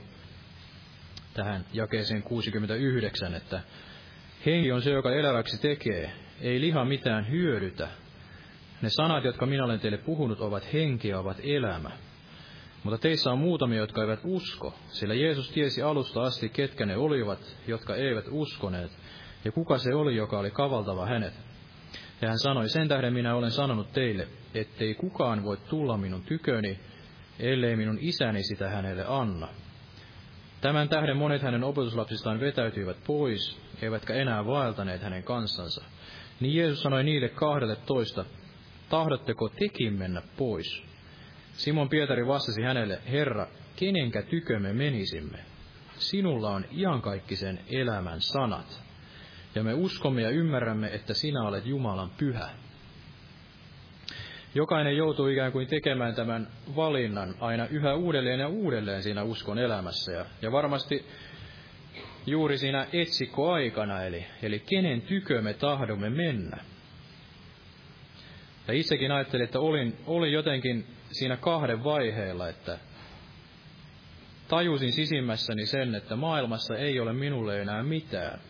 tähän jakeeseen 69, että henki on se, joka eläväksi tekee, ei liha mitään hyödytä. Ne sanat, jotka minä olen teille puhunut, ovat henki ja ovat elämä. Mutta teissä on muutamia, jotka eivät usko, sillä Jeesus tiesi alusta asti, ketkä ne olivat, jotka eivät uskoneet, ja kuka se oli, joka oli kavaltava hänet. Ja hän sanoi, sen tähden minä olen sanonut teille, ettei kukaan voi tulla minun tyköni, ellei minun isäni sitä hänelle anna. Tämän tähden monet hänen opetuslapsistaan vetäytyivät pois, eivätkä enää vaeltaneet hänen kanssansa. Niin Jeesus sanoi niille kahdelle toista, tahdotteko tekin mennä pois? Simon Pietari vastasi hänelle, Herra, kenenkä tykö me menisimme? Sinulla on iankaikkisen elämän sanat, ja me uskomme ja ymmärrämme, että sinä olet Jumalan pyhä. Jokainen joutuu ikään kuin tekemään tämän valinnan aina yhä uudelleen ja uudelleen siinä uskon elämässä. Ja, ja varmasti juuri siinä etsikkoaikana, eli, eli kenen tykö me tahdomme mennä. Ja itsekin ajattelin, että olin, olin jotenkin siinä kahden vaiheella, että tajusin sisimmässäni sen, että maailmassa ei ole minulle enää mitään.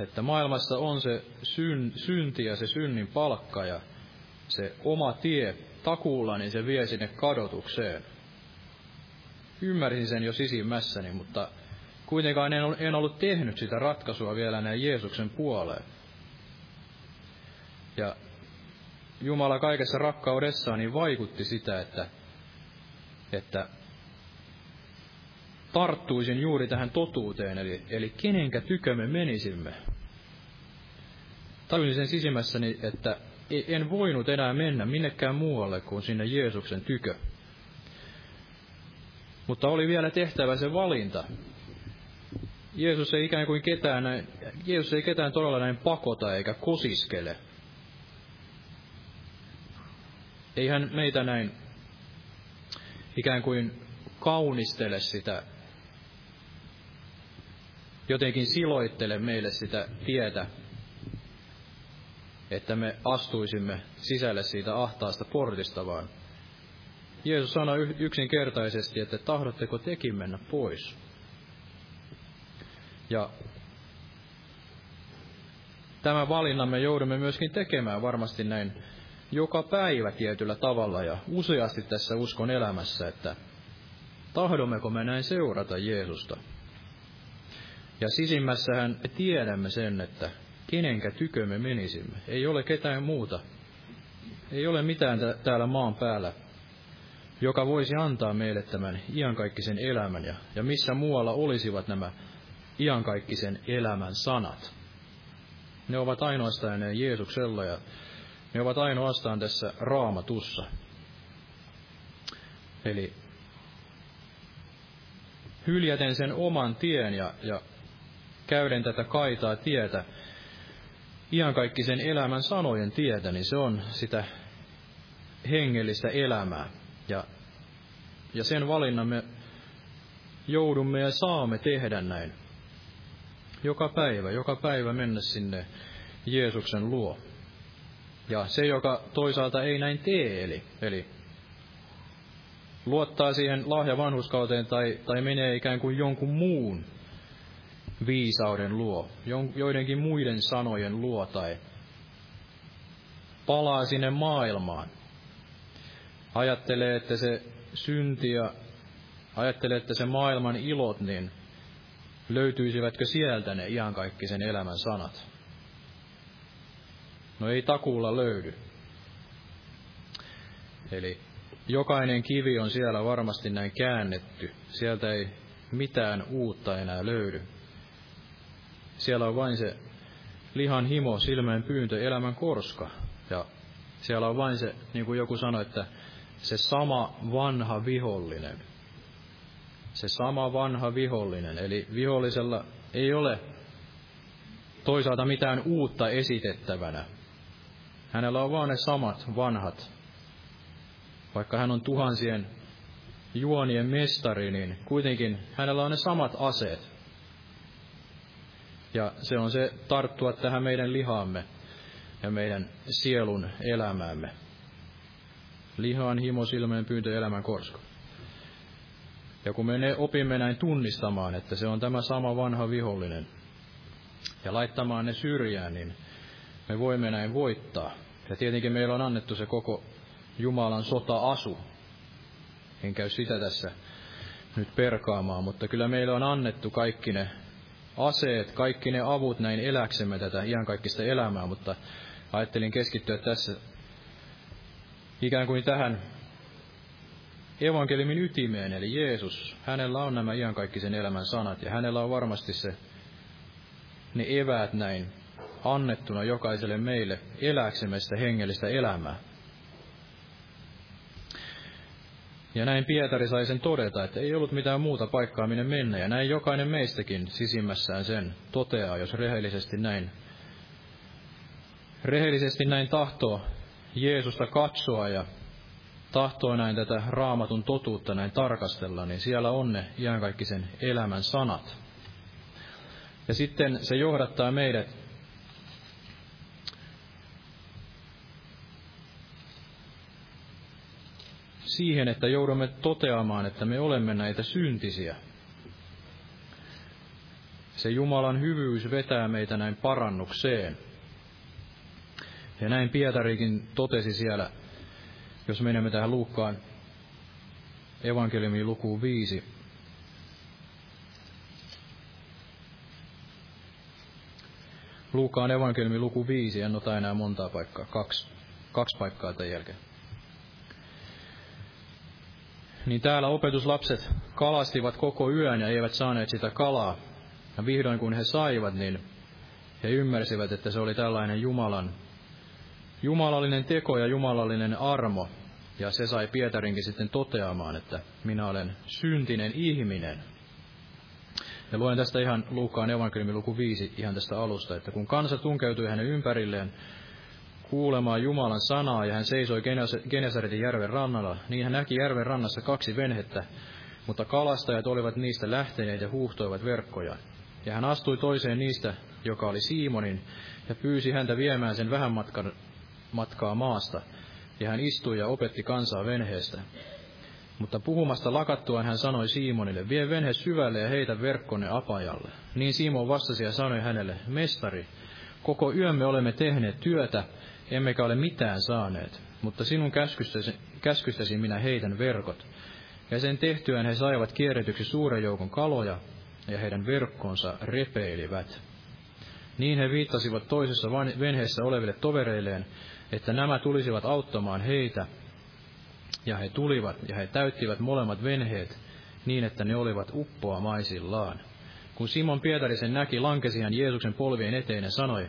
Että maailmassa on se syn, synti ja se synnin palkka ja se oma tie takuulla, niin se vie sinne kadotukseen. Ymmärsin sen jo sisimmässäni, mutta kuitenkaan en ollut tehnyt sitä ratkaisua vielä näin Jeesuksen puoleen. Ja Jumala kaikessa rakkaudessaan niin vaikutti sitä, että, että tarttuisin juuri tähän totuuteen, eli, eli kenenkä tykö me menisimme. Tajusin sen sisimmässäni, että en voinut enää mennä minnekään muualle kuin sinne Jeesuksen tykö. Mutta oli vielä tehtävä se valinta. Jeesus ei ikään kuin ketään, Jeesus ei ketään todella näin pakota eikä kosiskele. Ei hän meitä näin ikään kuin kaunistele sitä, jotenkin siloittele meille sitä tietä, että me astuisimme sisälle siitä ahtaasta portista, vaan Jeesus sanoi yksinkertaisesti, että tahdotteko tekin mennä pois. Ja tämä valinnan me joudumme myöskin tekemään varmasti näin joka päivä tietyllä tavalla ja useasti tässä uskon elämässä, että tahdommeko me näin seurata Jeesusta. Ja sisimmässähän me tiedämme sen, että kenenkä tykö me menisimme. Ei ole ketään muuta. Ei ole mitään täällä maan päällä, joka voisi antaa meille tämän iankaikkisen elämän. Ja, ja missä muualla olisivat nämä iankaikkisen elämän sanat. Ne ovat ainoastaan Jeesuksella ja ne ovat ainoastaan tässä raamatussa. Eli hyljäten sen oman tien ja, ja käyden tätä kaitaa tietä, iankaikkisen elämän sanojen tietä, niin se on sitä hengellistä elämää. Ja, ja sen valinnan me joudumme ja saamme tehdä näin. Joka päivä, joka päivä mennä sinne Jeesuksen luo. Ja se, joka toisaalta ei näin tee, eli, eli luottaa siihen lahja vanhuskauteen tai, tai menee ikään kuin jonkun muun viisauden luo, joidenkin muiden sanojen luo tai palaa sinne maailmaan. Ajattelee, että se synti ja ajattelee, että se maailman ilot, niin löytyisivätkö sieltä ne iankaikkisen elämän sanat? No ei takuulla löydy. Eli jokainen kivi on siellä varmasti näin käännetty. Sieltä ei mitään uutta enää löydy. Siellä on vain se lihan himo, silmän pyyntö, elämän korska. Ja siellä on vain se, niin kuin joku sanoi, että se sama vanha vihollinen. Se sama vanha vihollinen. Eli vihollisella ei ole toisaalta mitään uutta esitettävänä. Hänellä on vaan ne samat vanhat. Vaikka hän on tuhansien juonien mestari, niin kuitenkin hänellä on ne samat aseet. Ja se on se tarttua tähän meidän lihaamme ja meidän sielun elämäämme. Lihaan, himo, silmeen, pyyntö, elämän korsko. Ja kun me opimme näin tunnistamaan, että se on tämä sama vanha vihollinen, ja laittamaan ne syrjään, niin me voimme näin voittaa. Ja tietenkin meillä on annettu se koko Jumalan sota-asu. En käy sitä tässä nyt perkaamaan, mutta kyllä meillä on annettu kaikki ne aseet, kaikki ne avut näin eläksemme tätä iankaikkista elämää, mutta ajattelin keskittyä tässä ikään kuin tähän evankeliumin ytimeen, eli Jeesus. Hänellä on nämä iankaikkisen elämän sanat, ja hänellä on varmasti se, ne eväät näin annettuna jokaiselle meille eläksemme sitä hengellistä elämää. Ja näin Pietari sai sen todeta, että ei ollut mitään muuta paikkaa minne mennä, ja näin jokainen meistäkin sisimmässään sen toteaa, jos rehellisesti näin, rehellisesti näin tahtoo Jeesusta katsoa ja tahtoo näin tätä raamatun totuutta näin tarkastella, niin siellä on ne iankaikkisen elämän sanat. Ja sitten se johdattaa meidät siihen, että joudumme toteamaan, että me olemme näitä syntisiä. Se Jumalan hyvyys vetää meitä näin parannukseen. Ja näin Pietarikin totesi siellä, jos menemme tähän Luukkaan evankeliumiin lukuun viisi. Luukaan evankeliumi luku viisi, en ota enää montaa paikkaa, kaksi, kaksi paikkaa tämän jälkeen niin täällä opetuslapset kalastivat koko yön ja eivät saaneet sitä kalaa. Ja vihdoin kun he saivat, niin he ymmärsivät, että se oli tällainen Jumalan, jumalallinen teko ja jumalallinen armo. Ja se sai Pietarinkin sitten toteamaan, että minä olen syntinen ihminen. Ja luen tästä ihan Luukkaan evankeliumin luku 5 ihan tästä alusta, että kun kansa tunkeutui hänen ympärilleen, kuulemaan Jumalan sanaa, ja hän seisoi Genesaretin järven rannalla. Niin hän näki järven rannassa kaksi venhettä, mutta kalastajat olivat niistä lähteneet ja huuhtoivat verkkoja. Ja hän astui toiseen niistä, joka oli Simonin, ja pyysi häntä viemään sen vähän matkan, matkaa maasta. Ja hän istui ja opetti kansaa venheestä. Mutta puhumasta lakattuaan hän sanoi Simonille, vie venhe syvälle ja heitä verkkonne apajalle. Niin Simon vastasi ja sanoi hänelle, Mestari, koko yömme olemme tehneet työtä, emmekä ole mitään saaneet, mutta sinun käskystäsi, käskystäsi minä heitän verkot. Ja sen tehtyään he saivat kierretyksi suuren joukon kaloja, ja heidän verkkonsa repeilivät. Niin he viittasivat toisessa venheessä oleville tovereilleen, että nämä tulisivat auttamaan heitä. Ja he tulivat, ja he täyttivät molemmat venheet, niin että ne olivat uppoamaisillaan. Kun Simon Pietarisen näki, lankesi hän Jeesuksen polvien eteen ja sanoi,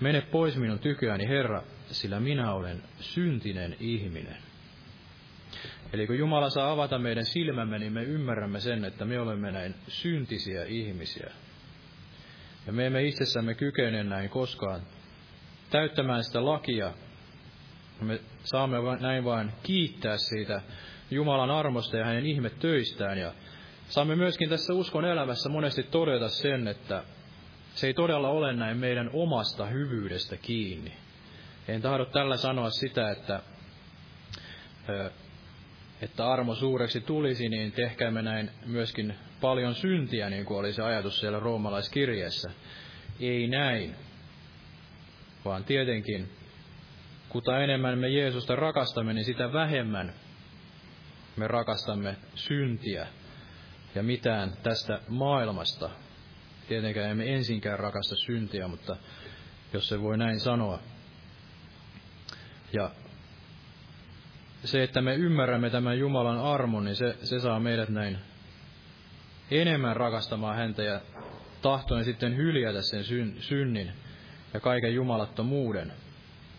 Mene pois minun tyköäni, Herra, sillä minä olen syntinen ihminen. Eli kun Jumala saa avata meidän silmämme, niin me ymmärrämme sen, että me olemme näin syntisiä ihmisiä. Ja me emme itsessämme kykene näin koskaan täyttämään sitä lakia. Me saamme näin vain kiittää siitä Jumalan armosta ja hänen ihmetöistään. Ja saamme myöskin tässä uskon elämässä monesti todeta sen, että se ei todella ole näin meidän omasta hyvyydestä kiinni. En tahdo tällä sanoa sitä, että, että armo suureksi tulisi, niin tehkäämme näin myöskin paljon syntiä, niin kuin oli se ajatus siellä roomalaiskirjeessä. Ei näin, vaan tietenkin, kuta enemmän me Jeesusta rakastamme, niin sitä vähemmän me rakastamme syntiä ja mitään tästä maailmasta. Tietenkään emme ensinkään rakasta syntiä, mutta jos se voi näin sanoa, ja se, että me ymmärrämme tämän Jumalan armon, niin se, se saa meidät näin enemmän rakastamaan häntä ja tahtoen sitten hyljätä sen syn, synnin ja kaiken jumalattomuuden.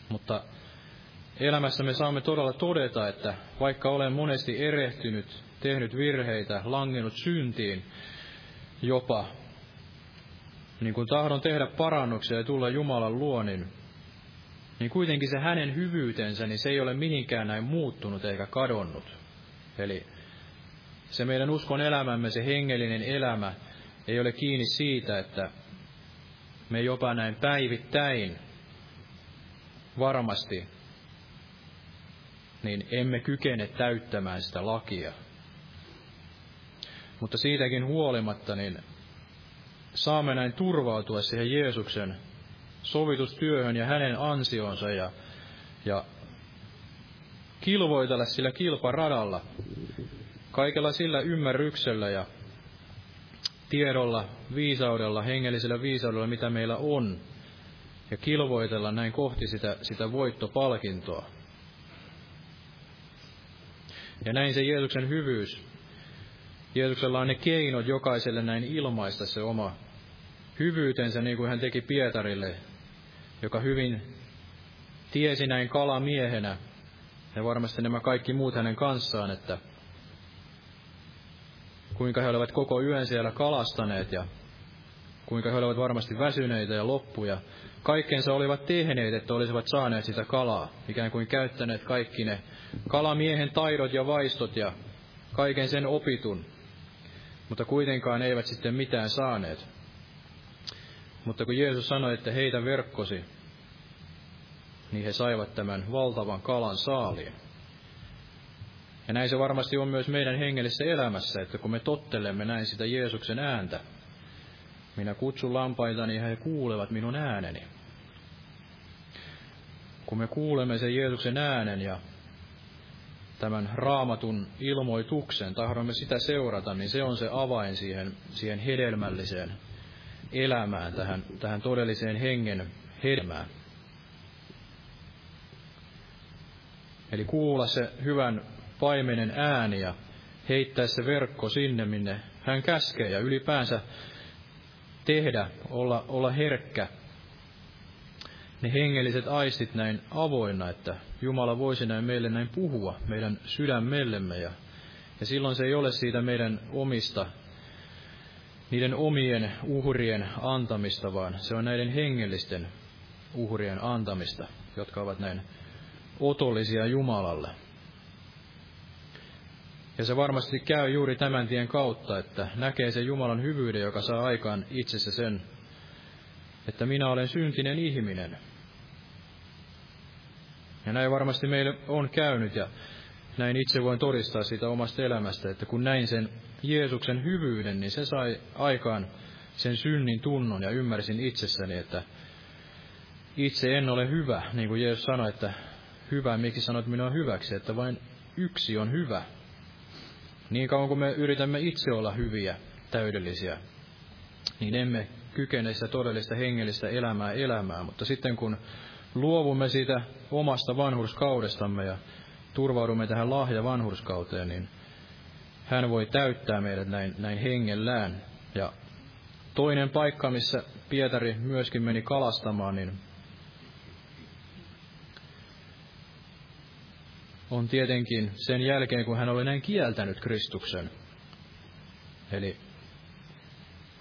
Mutta elämässä me saamme todella todeta, että vaikka olen monesti erehtynyt, tehnyt virheitä, langennut syntiin jopa, niin kun tahdon tehdä parannuksia ja tulla Jumalan luo, niin, niin kuitenkin se hänen hyvyytensä, niin se ei ole mihinkään näin muuttunut eikä kadonnut. Eli se meidän uskon elämämme, se hengellinen elämä, ei ole kiinni siitä, että me jopa näin päivittäin varmasti niin emme kykene täyttämään sitä lakia. Mutta siitäkin huolimatta, niin saamme näin turvautua siihen Jeesuksen sovitustyöhön ja hänen ansionsa ja, ja kilvoitella sillä kilparadalla, kaikella sillä ymmärryksellä ja tiedolla, viisaudella, hengellisellä viisaudella, mitä meillä on, ja kilvoitella näin kohti sitä, sitä voittopalkintoa. Ja näin se Jeesuksen hyvyys. Jeesuksella on ne keinot jokaiselle näin ilmaista se oma hyvyytensä, niin kuin hän teki Pietarille, joka hyvin tiesi näin kalamiehenä, ja varmasti nämä kaikki muut hänen kanssaan, että kuinka he olivat koko yön siellä kalastaneet ja kuinka he olivat varmasti väsyneitä ja loppuja. Kaikkensa olivat tehneet, että olisivat saaneet sitä kalaa, ikään kuin käyttäneet kaikki ne kalamiehen taidot ja vaistot ja kaiken sen opitun, mutta kuitenkaan eivät sitten mitään saaneet. Mutta kun Jeesus sanoi, että heitä verkkosi, niin he saivat tämän valtavan kalan saaliin. Ja näin se varmasti on myös meidän hengellisessä elämässä, että kun me tottelemme näin sitä Jeesuksen ääntä, minä kutsun lampaitani ja he kuulevat minun ääneni. Kun me kuulemme sen Jeesuksen äänen ja tämän raamatun ilmoituksen, tahdomme sitä seurata, niin se on se avain siihen, siihen hedelmälliseen elämään, tähän, tähän todelliseen hengen hedelmään. Eli kuulla se hyvän paimenen ääni ja heittää se verkko sinne, minne hän käskee ja ylipäänsä tehdä, olla, olla herkkä, ne hengelliset aistit näin avoinna, että Jumala voisi näin meille näin puhua meidän sydämellemme ja, ja silloin se ei ole siitä meidän omista, niiden omien uhrien antamista, vaan se on näiden hengellisten uhrien antamista, jotka ovat näin otollisia Jumalalle. Ja se varmasti käy juuri tämän tien kautta, että näkee sen Jumalan hyvyyden, joka saa aikaan itsessä sen, että minä olen syntinen ihminen. Ja näin varmasti meille on käynyt ja näin itse voin todistaa siitä omasta elämästä, että kun näin sen Jeesuksen hyvyyden, niin se sai aikaan sen synnin tunnon ja ymmärsin itsessäni, että itse en ole hyvä, niin kuin Jeesus sanoi, että hyvä, miksi sanoit minua hyväksi, että vain yksi on hyvä, niin kauan kuin me yritämme itse olla hyviä, täydellisiä, niin emme kykene sitä todellista hengellistä elämää elämään. Mutta sitten kun luovumme siitä omasta vanhurskaudestamme ja turvaudumme tähän lahja vanhurskauteen, niin hän voi täyttää meidät näin, näin hengellään. Ja toinen paikka, missä Pietari myöskin meni kalastamaan, niin on tietenkin sen jälkeen, kun hän oli näin kieltänyt Kristuksen. Eli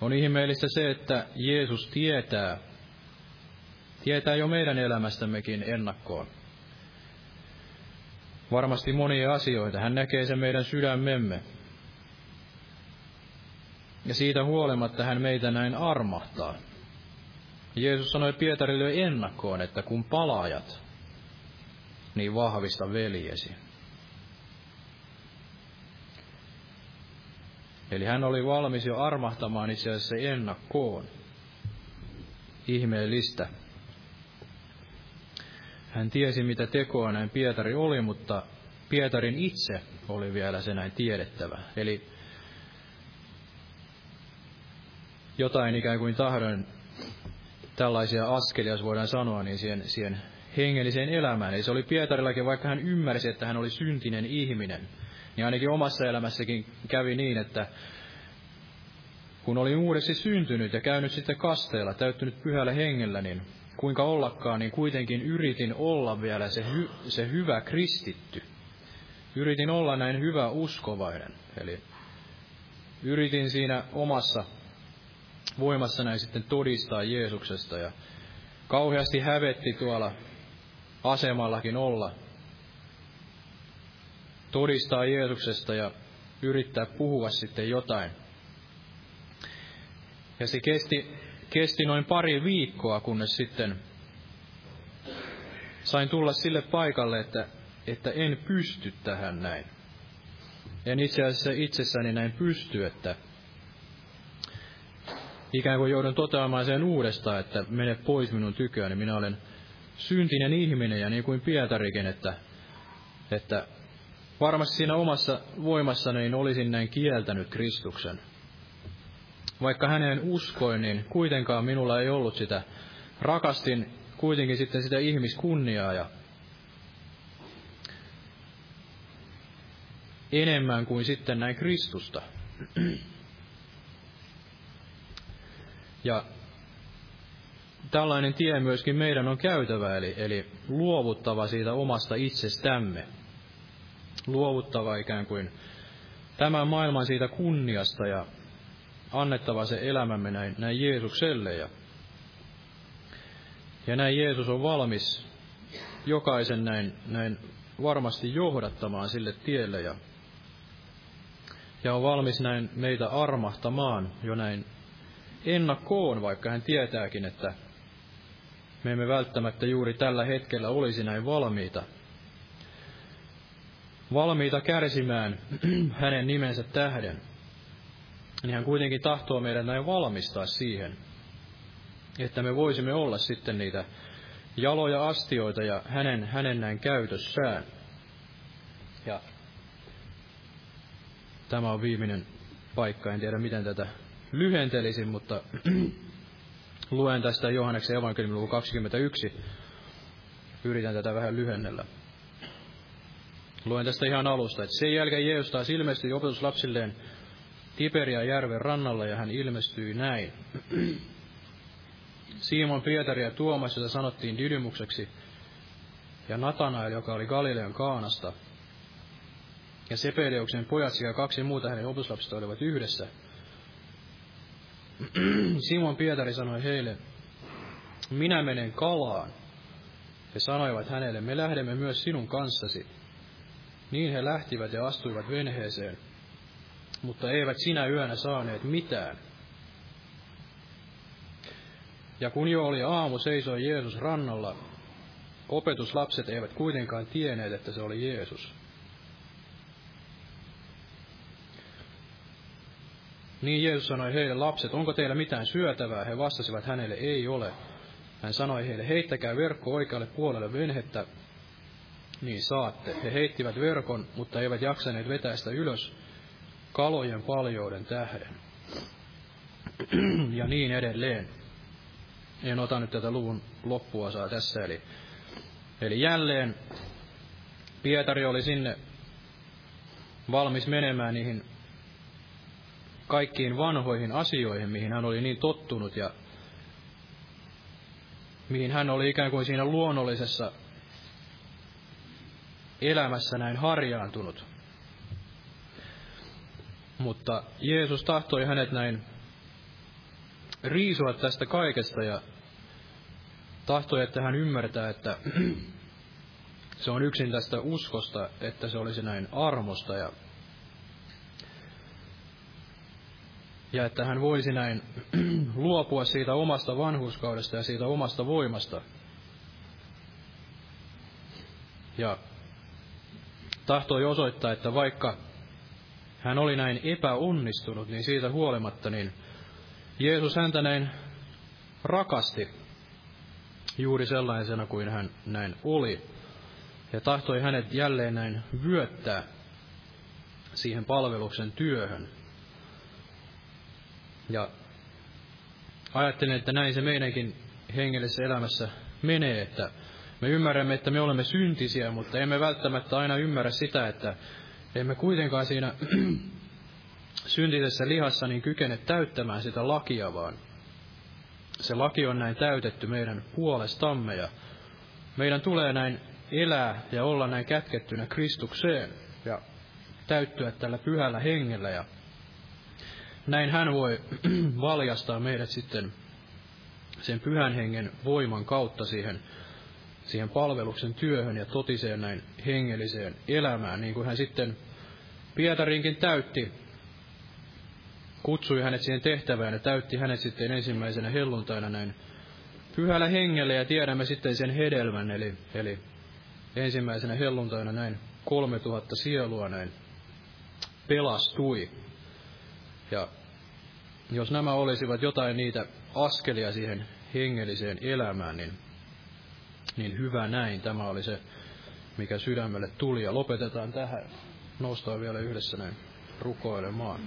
on ihmeellistä se, että Jeesus tietää, tietää jo meidän elämästämmekin ennakkoon. Varmasti monia asioita. Hän näkee sen meidän sydämemme. Ja siitä huolimatta hän meitä näin armahtaa. Jeesus sanoi Pietarille ennakkoon, että kun palaajat, niin vahvista veljesi. Eli hän oli valmis jo armahtamaan itse asiassa ennakkoon. Ihmeellistä. Hän tiesi, mitä tekoa näin Pietari oli, mutta Pietarin itse oli vielä se näin tiedettävä. Eli jotain ikään kuin tahdon tällaisia askelia, jos voidaan sanoa, niin siihen, siihen hengelliseen elämään. Eli se oli Pietarillakin, vaikka hän ymmärsi, että hän oli syntinen ihminen, niin ainakin omassa elämässäkin kävi niin, että kun olin uudesti syntynyt ja käynyt sitten kasteella, täyttynyt pyhällä hengellä, niin kuinka ollakaan, niin kuitenkin yritin olla vielä se, hy, se hyvä kristitty. Yritin olla näin hyvä uskovainen. Eli yritin siinä omassa voimassa näin sitten todistaa Jeesuksesta ja kauheasti hävetti tuolla asemallakin olla, todistaa Jeesuksesta ja yrittää puhua sitten jotain. Ja se kesti, kesti noin pari viikkoa, kunnes sitten sain tulla sille paikalle, että, että en pysty tähän näin. En itse asiassa itsessäni näin pysty, että ikään kuin joudun toteamaan sen uudestaan, että mene pois minun tyköäni, minä olen syntinen ihminen ja niin kuin Pietarikin, että, että varmasti siinä omassa voimassani olisin näin kieltänyt Kristuksen. Vaikka häneen uskoin, niin kuitenkaan minulla ei ollut sitä. Rakastin kuitenkin sitten sitä ihmiskunniaa ja enemmän kuin sitten näin Kristusta. Ja tällainen tie myöskin meidän on käytävä, eli, eli luovuttava siitä omasta itsestämme. Luovuttava ikään kuin tämän maailman siitä kunniasta ja annettava se elämämme näin, näin Jeesukselle. Ja, ja näin Jeesus on valmis jokaisen näin, näin varmasti johdattamaan sille tielle ja, ja on valmis näin meitä armahtamaan jo näin ennakkoon, vaikka hän tietääkin, että me emme välttämättä juuri tällä hetkellä olisi näin valmiita. Valmiita kärsimään hänen nimensä tähden. Niin hän kuitenkin tahtoo meidän näin valmistaa siihen, että me voisimme olla sitten niitä jaloja astioita ja hänen, hänen näin käytössään. Ja tämä on viimeinen paikka, en tiedä miten tätä lyhentelisin, mutta luen tästä Johanneksen evankeliumin luku 21. Yritän tätä vähän lyhennellä. Luen tästä ihan alusta, että sen jälkeen Jeesus taas ilmestyi opetuslapsilleen Tiberia järven rannalla ja hän ilmestyi näin. Simon Pietari ja Tuomas, jota sanottiin Didymukseksi, ja Natanael, joka oli Galilean Kaanasta, ja Sepedeuksen pojat sekä kaksi muuta hänen opetuslapsista olivat yhdessä – Simon Pietari sanoi heille, minä menen kalaan. He sanoivat hänelle, me lähdemme myös sinun kanssasi. Niin he lähtivät ja astuivat venheeseen, mutta eivät sinä yönä saaneet mitään. Ja kun jo oli aamu, seisoi Jeesus rannalla. Opetuslapset eivät kuitenkaan tienneet, että se oli Jeesus. Niin Jeesus sanoi heille, lapset, onko teillä mitään syötävää? He vastasivat hänelle, ei ole. Hän sanoi heille, heittäkää verkko oikealle puolelle venhettä, niin saatte. He heittivät verkon, mutta eivät jaksaneet vetää sitä ylös kalojen paljouden tähden. ja niin edelleen. En ota nyt tätä luvun loppuosaa tässä, eli, eli jälleen Pietari oli sinne valmis menemään niihin kaikkiin vanhoihin asioihin, mihin hän oli niin tottunut ja mihin hän oli ikään kuin siinä luonnollisessa elämässä näin harjaantunut. Mutta Jeesus tahtoi hänet näin riisua tästä kaikesta ja tahtoi, että hän ymmärtää, että se on yksin tästä uskosta, että se olisi näin armosta ja ja että hän voisi näin luopua siitä omasta vanhuskaudesta ja siitä omasta voimasta. Ja tahtoi osoittaa, että vaikka hän oli näin epäonnistunut, niin siitä huolimatta, niin Jeesus häntä näin rakasti juuri sellaisena kuin hän näin oli. Ja tahtoi hänet jälleen näin vyöttää siihen palveluksen työhön. Ja ajattelen, että näin se meidänkin hengellisessä elämässä menee, että Me ymmärrämme, että me olemme syntisiä, mutta emme välttämättä aina ymmärrä sitä, että emme kuitenkaan siinä syntisessä lihassa niin kykene täyttämään sitä lakia, vaan se laki on näin täytetty meidän puolestamme ja meidän tulee näin elää ja olla näin kätkettynä Kristukseen ja täyttyä tällä pyhällä hengellä ja näin hän voi valjastaa meidät sitten sen pyhän hengen voiman kautta siihen, siihen palveluksen työhön ja totiseen näin hengelliseen elämään, niin kuin hän sitten Pietarinkin täytti, kutsui hänet siihen tehtävään ja täytti hänet sitten ensimmäisenä helluntaina näin pyhällä hengellä ja tiedämme sitten sen hedelmän, eli, eli ensimmäisenä helluntaina näin kolme tuhatta sielua näin pelastui. Ja jos nämä olisivat jotain niitä askelia siihen hengelliseen elämään, niin, niin hyvä näin. Tämä oli se, mikä sydämelle tuli. Ja lopetetaan tähän. Noustaan vielä yhdessä näin rukoilemaan.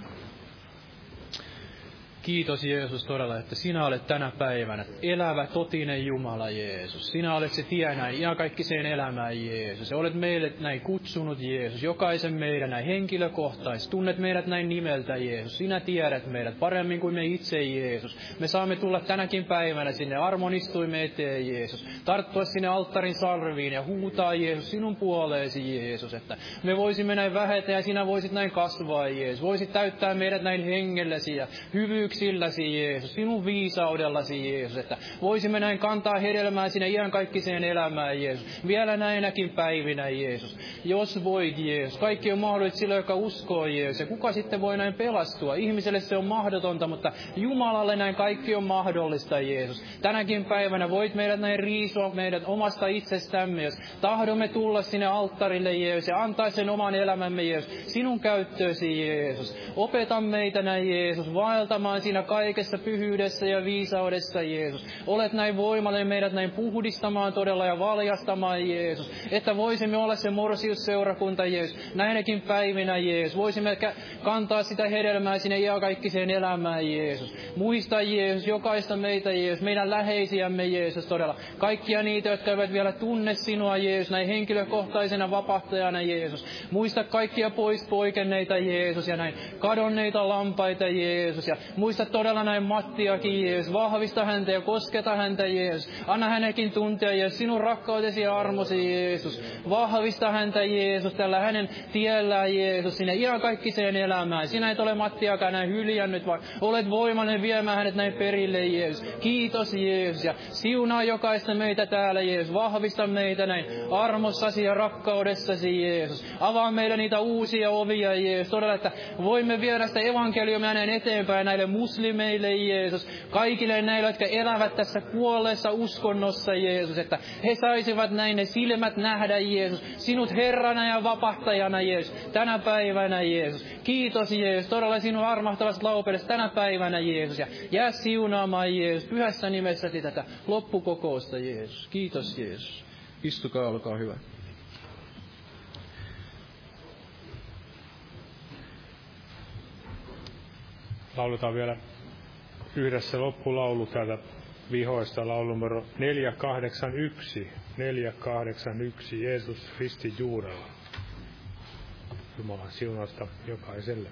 Kiitos Jeesus todella, että sinä olet tänä päivänä elävä, totinen Jumala Jeesus. Sinä olet se tie näin ihan sen elämään Jeesus. Ja olet meille näin kutsunut Jeesus, jokaisen meidän näin henkilökohtaisesti. Tunnet meidät näin nimeltä Jeesus. Sinä tiedät meidät paremmin kuin me itse Jeesus. Me saamme tulla tänäkin päivänä sinne armonistuimme eteen Jeesus. Tarttua sinne alttarin sarviin ja huutaa Jeesus sinun puoleesi Jeesus. Että me voisimme näin vähetä ja sinä voisit näin kasvaa Jeesus. Voisit täyttää meidät näin hengellesi ja hyvyyksiä yksilläsi Jeesus, sinun viisaudellasi Jeesus, että voisimme näin kantaa hedelmää sinne iankaikkiseen elämään Jeesus. Vielä näinäkin päivinä Jeesus. Jos voit Jeesus, kaikki on mahdollista sillä, joka uskoo Jeesus. Ja kuka sitten voi näin pelastua? Ihmiselle se on mahdotonta, mutta Jumalalle näin kaikki on mahdollista Jeesus. Tänäkin päivänä voit meidät näin riisua meidät omasta itsestämme, jos tahdomme tulla sinne alttarille Jeesus ja antaa sen oman elämämme Jeesus. Sinun käyttöösi Jeesus. Opeta meitä näin Jeesus vaeltamaan siinä kaikessa pyhyydessä ja viisaudessa, Jeesus. Olet näin voimallinen meidät näin puhdistamaan todella ja valjastamaan, Jeesus. Että voisimme olla se morsiusseurakunta, Jeesus. Näinäkin päivinä, Jeesus. Voisimme kantaa sitä hedelmää sinne iankaikkiseen elämään, Jeesus. Muista, Jeesus, jokaista meitä, Jeesus. Meidän läheisiämme, Jeesus, todella. Kaikkia niitä, jotka eivät vielä tunne sinua, Jeesus. Näin henkilökohtaisena vapahtajana, Jeesus. Muista kaikkia pois poikenneita, Jeesus. Ja näin kadonneita lampaita, Jeesus. Ja Muista todella näin Mattiakin, Jeesus. Vahvista häntä ja kosketa häntä, Jeesus. Anna hänekin tuntea, Jeesus, sinun rakkautesi ja armosi, Jeesus. Vahvista häntä, Jeesus, tällä hänen tiellään, Jeesus, sinne ihan kaikkiseen elämään. Sinä et ole Mattiakaan näin hyljännyt, vaan olet voimallinen viemään hänet näin perille, Jeesus. Kiitos, Jeesus, ja siunaa jokaista meitä täällä, Jeesus. Vahvista meitä näin armossasi ja rakkaudessasi, Jeesus. Avaa meille niitä uusia ovia, Jeesus. Todella, että voimme viedä sitä evankeliumia näin eteenpäin näille muslimeille, Jeesus, kaikille näille, jotka elävät tässä kuolleessa uskonnossa, Jeesus, että he saisivat näin ne silmät nähdä, Jeesus, sinut Herrana ja vapahtajana, Jeesus, tänä päivänä, Jeesus. Kiitos, Jeesus, todella sinun armahtavasta laupeudesta tänä päivänä, Jeesus, ja jää siunaamaan, Jeesus, pyhässä nimessäsi tätä loppukokousta, Jeesus. Kiitos, Jeesus. Istukaa, olkaa hyvä. Lauletaan vielä yhdessä loppulaulu täältä vihoista, laulu numero 481. 481, Jeesus Kristi juurella. Jumalan siunausta jokaiselle.